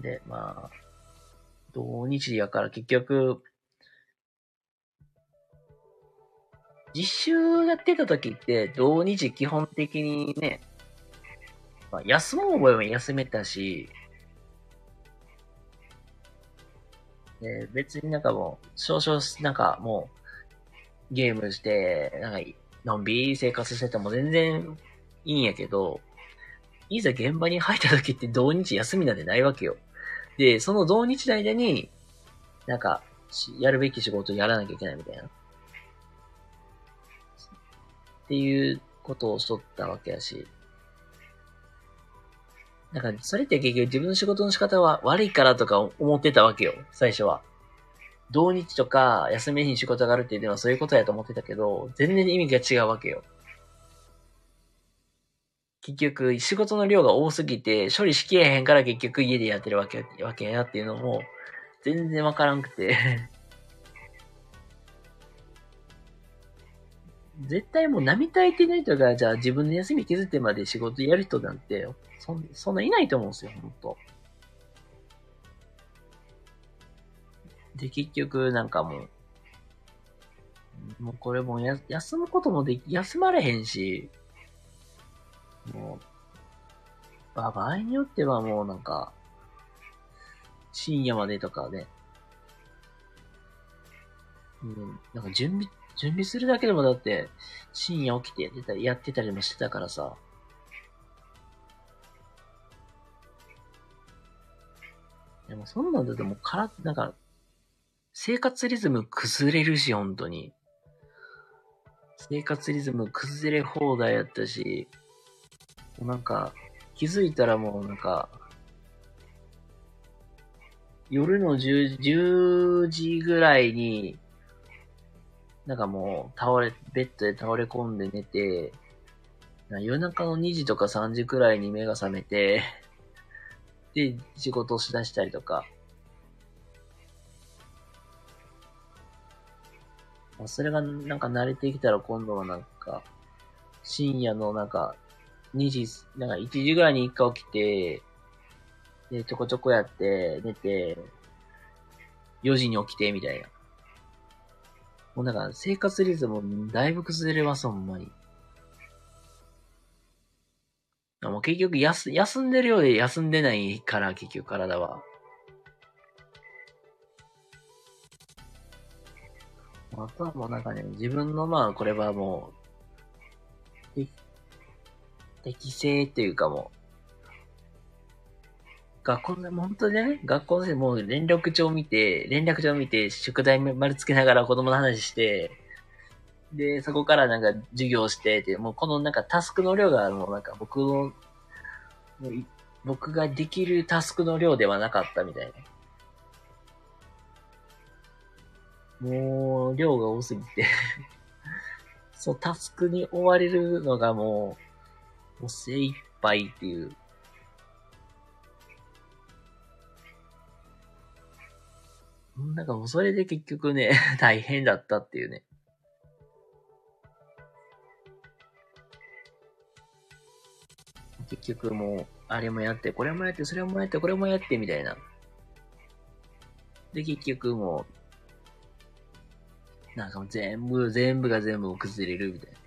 で、まあ、土日やから結局、実習やってた時って、土日基本的にね、まあ、休もう覚えは休めたし、で、別になんかもう、少々、なんかもう、ゲームして、なんか、のんびり生活してても全然いいんやけど、いざ現場に入った時って土日休みなんてないわけよ。で、その土日の間に、なんか、やるべき仕事をやらなきゃいけないみたいな。っていうことをしとったわけやし。なんか、それって結局自分の仕事の仕方は悪いからとか思ってたわけよ、最初は。土日とか休みに仕事があるっていうのはそういうことやと思ってたけど、全然意味が違うわけよ。結局、仕事の量が多すぎて、処理しきれへんから結局家でやってるわけ、わけやっていうのも、全然わからんくて [LAUGHS] 絶対もう並大抵ない人が、じゃあ自分の休み削ってまで仕事やる人なんて、そんそんないないと思うんですよ、ほんと。で、結局、なんかもう、もうこれもや、休むこともでき、休まれへんし、もう、まあ、場合によってはもうなんか、深夜までとかね、うん、なんか準備、準備するだけでもだって、深夜起きてやってたり、やってたりもしてたからさ。でもそんなんだともうから、なんか、生活リズム崩れるし、本当に。生活リズム崩れ放題やったし、なんか、気づいたらもうなんか、夜の 10, 10時ぐらいに、なんかもう倒れ、ベッドで倒れ込んで寝て、夜中の2時とか3時くらいに目が覚めて、[LAUGHS] で、仕事をしだしたりとか。それがなんか慣れてきたら今度はなんか、深夜のなんか、2時、なんか1時ぐらいに一回起きて、で、ちょこちょこやって、寝て、4時に起きて、みたいな。もうなんか生活リズムだいぶ崩れます、ほんまに。もう結局休、休んでるようで休んでないから、結局体は。あとはもうなんかね、自分のまあ、これはもう、適正っていうかもう、学校で、本当にね、学校でもう連絡帳見て、連絡帳見て、宿題丸つけながら子供の話して、で、そこからなんか授業してて、もうこのなんかタスクの量がもうなんか僕の、僕ができるタスクの量ではなかったみたいな。もう、量が多すぎて [LAUGHS] そう、タスクに追われるのがもう、もう精一杯っていう。なんかもうそれで結局ね、[LAUGHS] 大変だったっていうね。結局もう、あれもやって、これもやって、それもやって、これもやって、みたいな。で、結局もう、なんかもう全部、全部が全部崩れるみたいな。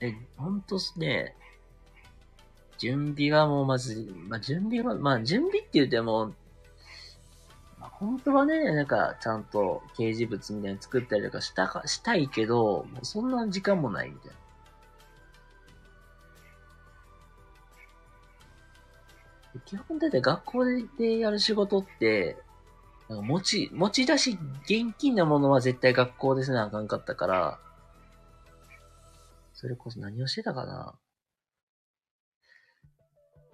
え、ほんとっすね、準備はもうまず、まあ、準備は、まあ、準備って言っても、まあ、本当はね、なんか、ちゃんと掲示物みたいに作ったりとかしたか、したいけど、もうそんな時間もないみたいな。基本だって学校でやる仕事って、なんか持ち、持ち出し、現金なものは絶対学校でせなあかんかったから、それこそ何をしてたかな。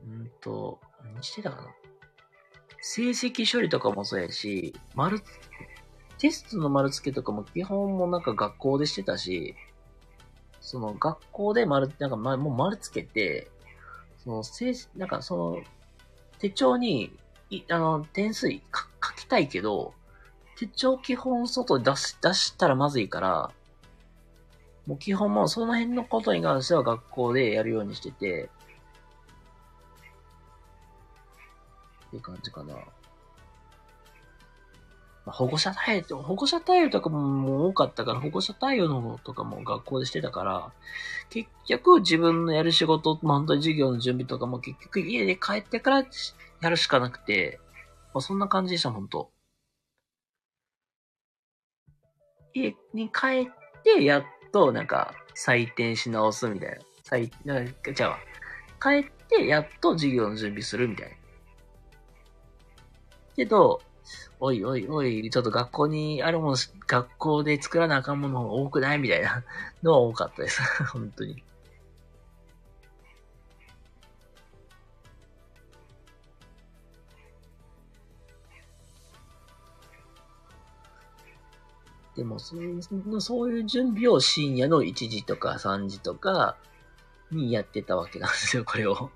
うんと、何してたかな。成績処理とかもそうやし、丸、テストの丸付けとかも基本もなんか学校でしてたし、その学校で丸、なんか、もう丸付けて、その、成、なんかその、手帳に、い、あの、点数書きたいけど、手帳基本外出し、出したらまずいから、もう基本もその辺のことに関しては学校でやるようにしてて、っていう感じかな。まあ、保護者対応、保護者対応とかも多かったから、保護者対応の方とかも学校でしてたから、結局自分のやる仕事、まあ、本当に授業の準備とかも結局家で帰ってからやるしかなくて、まあ、そんな感じでした、本当家に帰って、やっとなんか採点し直すみたいな。採、じゃあ、帰ってやっと授業の準備するみたいな。けど、おいおいおい、ちょっと学校にあるもの、学校で作らなあかんもの多くないみたいなのは多かったです。本当に。でもそういう、そういう準備を深夜の1時とか3時とかにやってたわけなんですよ、これを。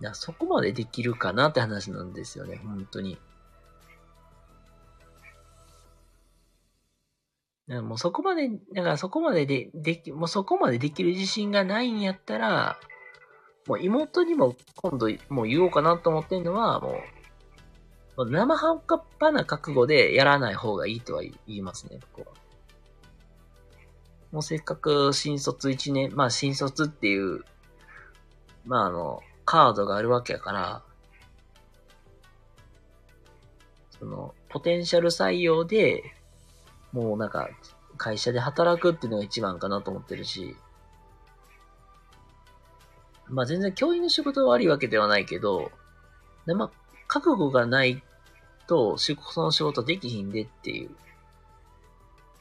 いや、そこまでできるかなって話なんですよね、本当に。もうそこまで、だからそこまでで、でき、もうそこまでできる自信がないんやったら、もう妹にも今度もう言おうかなと思ってんのは、もう、もう生半可な覚悟でやらない方がいいとは言いますね、僕は。もうせっかく新卒1年、まあ新卒っていう、まああの、カードがあるわけやから、その、ポテンシャル採用で、もうなんか、会社で働くっていうのが一番かなと思ってるし、まあ全然教員の仕事が悪いわけではないけど、でまあ、覚悟がないと、その仕事できひんでっていう、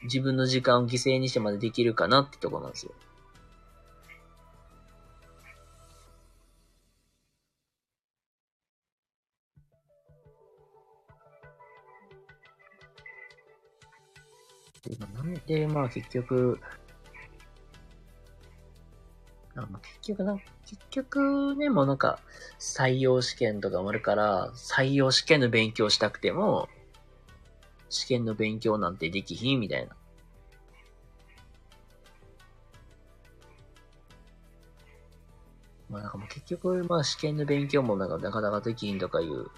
自分の時間を犠牲にしてまでできるかなってとこなんですよ。なんで、まあ結局、あまあ、結局な、結局ね、もうなんか、採用試験とかもあるから、採用試験の勉強したくても、試験の勉強なんてできひんみたいな。まあなんかもう結局、まあ試験の勉強もなんかなかなかできひんとかいう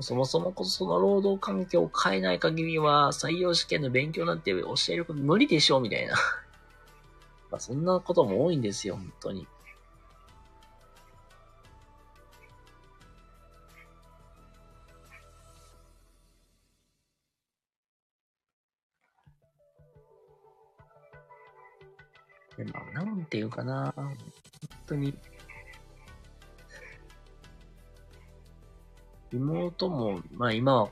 そもそもこそその労働環境を変えない限りは、採用試験の勉強なんて教えること無理でしょうみたいな。まあそんなことも多いんですよ、本当に。でまあ、なんていうかな、本当に、妹も、まあ今は、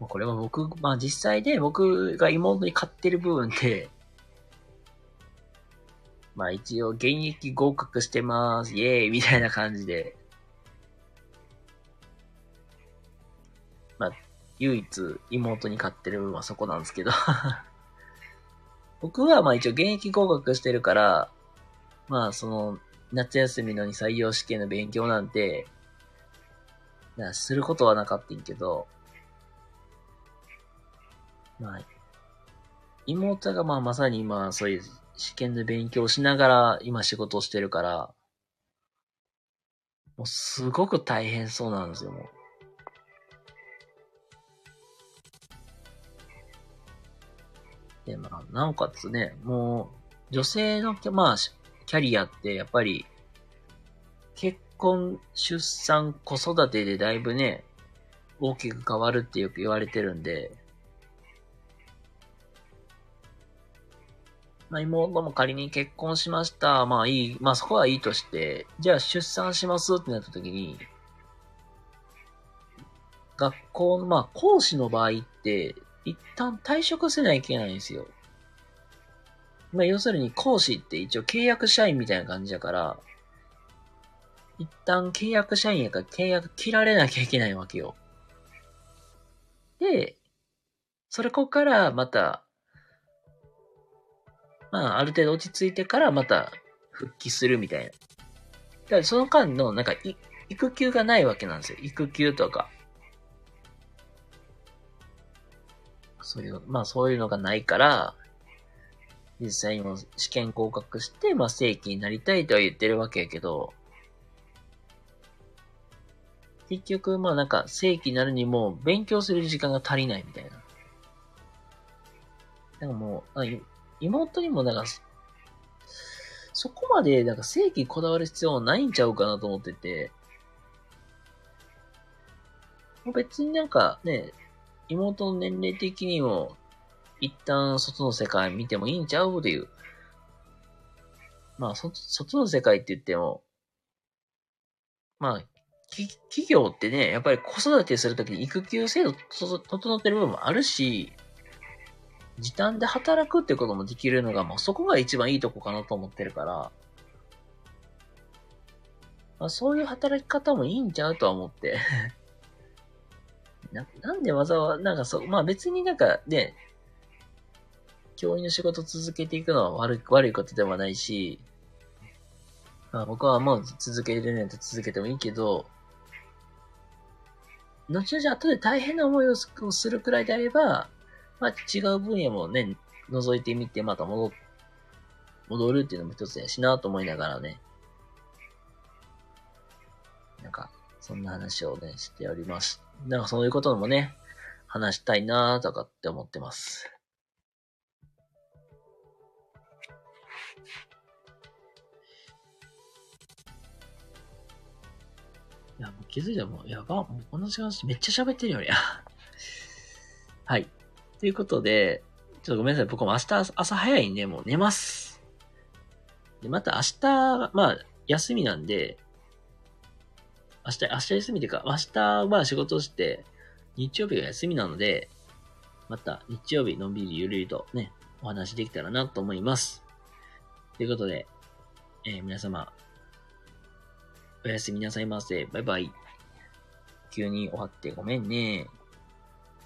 これは僕、まあ実際で僕が妹に買ってる部分で、まあ一応現役合格してます、イエーイ。[LAUGHS] みたいな感じで、まあ唯一妹に買ってる分はそこなんですけど。[LAUGHS] 僕はまあ一応現役合格してるから、まあその夏休みのに採用試験の勉強なんて、や、することはなかったんけど、まあ、妹がまあまさに今そういう試験で勉強しながら今仕事をしてるから、もうすごく大変そうなんですよ、もう。で、まあ、なおかつね、もう、女性の、まあ、キャリアってやっぱり、結婚、出産、子育てでだいぶね、大きく変わるってよく言われてるんで、まあ、妹も仮に結婚しました。まあいい、まあそこはいいとして、じゃあ出産しますってなった時に、学校の、まあ講師の場合って、一旦退職せないといけないんですよ。まあ要するに講師って一応契約社員みたいな感じだから、一旦契約社員やから契約切られなきゃいけないわけよ。で、それこからまた、まあ、ある程度落ち着いてからまた復帰するみたいな。だからその間の、なんか、育休がないわけなんですよ。育休とか。そういう、まあそういうのがないから、実際にも試験合格して、まあ正規になりたいとは言ってるわけやけど、結局、まあなんか正規になるにも勉強する時間が足りないみたいな。なんかもう、妹にもなんか、そこまでなんか正規こだわる必要ないんちゃうかなと思ってて、別になんかね、妹の年齢的にも、一旦外の世界見てもいいんちゃうっていう。まあ、そ、外の世界って言っても、まあ、き企業ってね、やっぱり子育てするときに育休制度整ってる部分もあるし、時短で働くってこともできるのが、もうそこが一番いいとこかなと思ってるから、まあ、そういう働き方もいいんちゃうとは思って [LAUGHS] な。なんでわざわざ、なんかそう、まあ別になんかね、教員の仕事続けていくのは悪い、悪いことではないし、まあ僕はもう続けれるんやったら続けてもいいけど、後々後で大変な思いをするくらいであれば、まあ違う分野もね、覗いてみてまた戻、戻るっていうのも一つやしなと思いながらね。なんか、そんな話をね、しております。なんかそういうこともね、話したいなとかって思ってます。いや、もう気づいたらもう、やば、もうこの時間めっちゃ喋ってるよね。[LAUGHS] はい。ということで、ちょっとごめんなさい。僕も明日朝早いんで、もう寝ます。で、また明日、まあ、休みなんで、明日、明日休みっていうか、明日は仕事して、日曜日が休みなので、また日曜日のんびりゆるゆるとね、お話できたらなと思います。ということで、えー、皆様、おやすみなさいませ。バイバイ。急に終わってごめんね。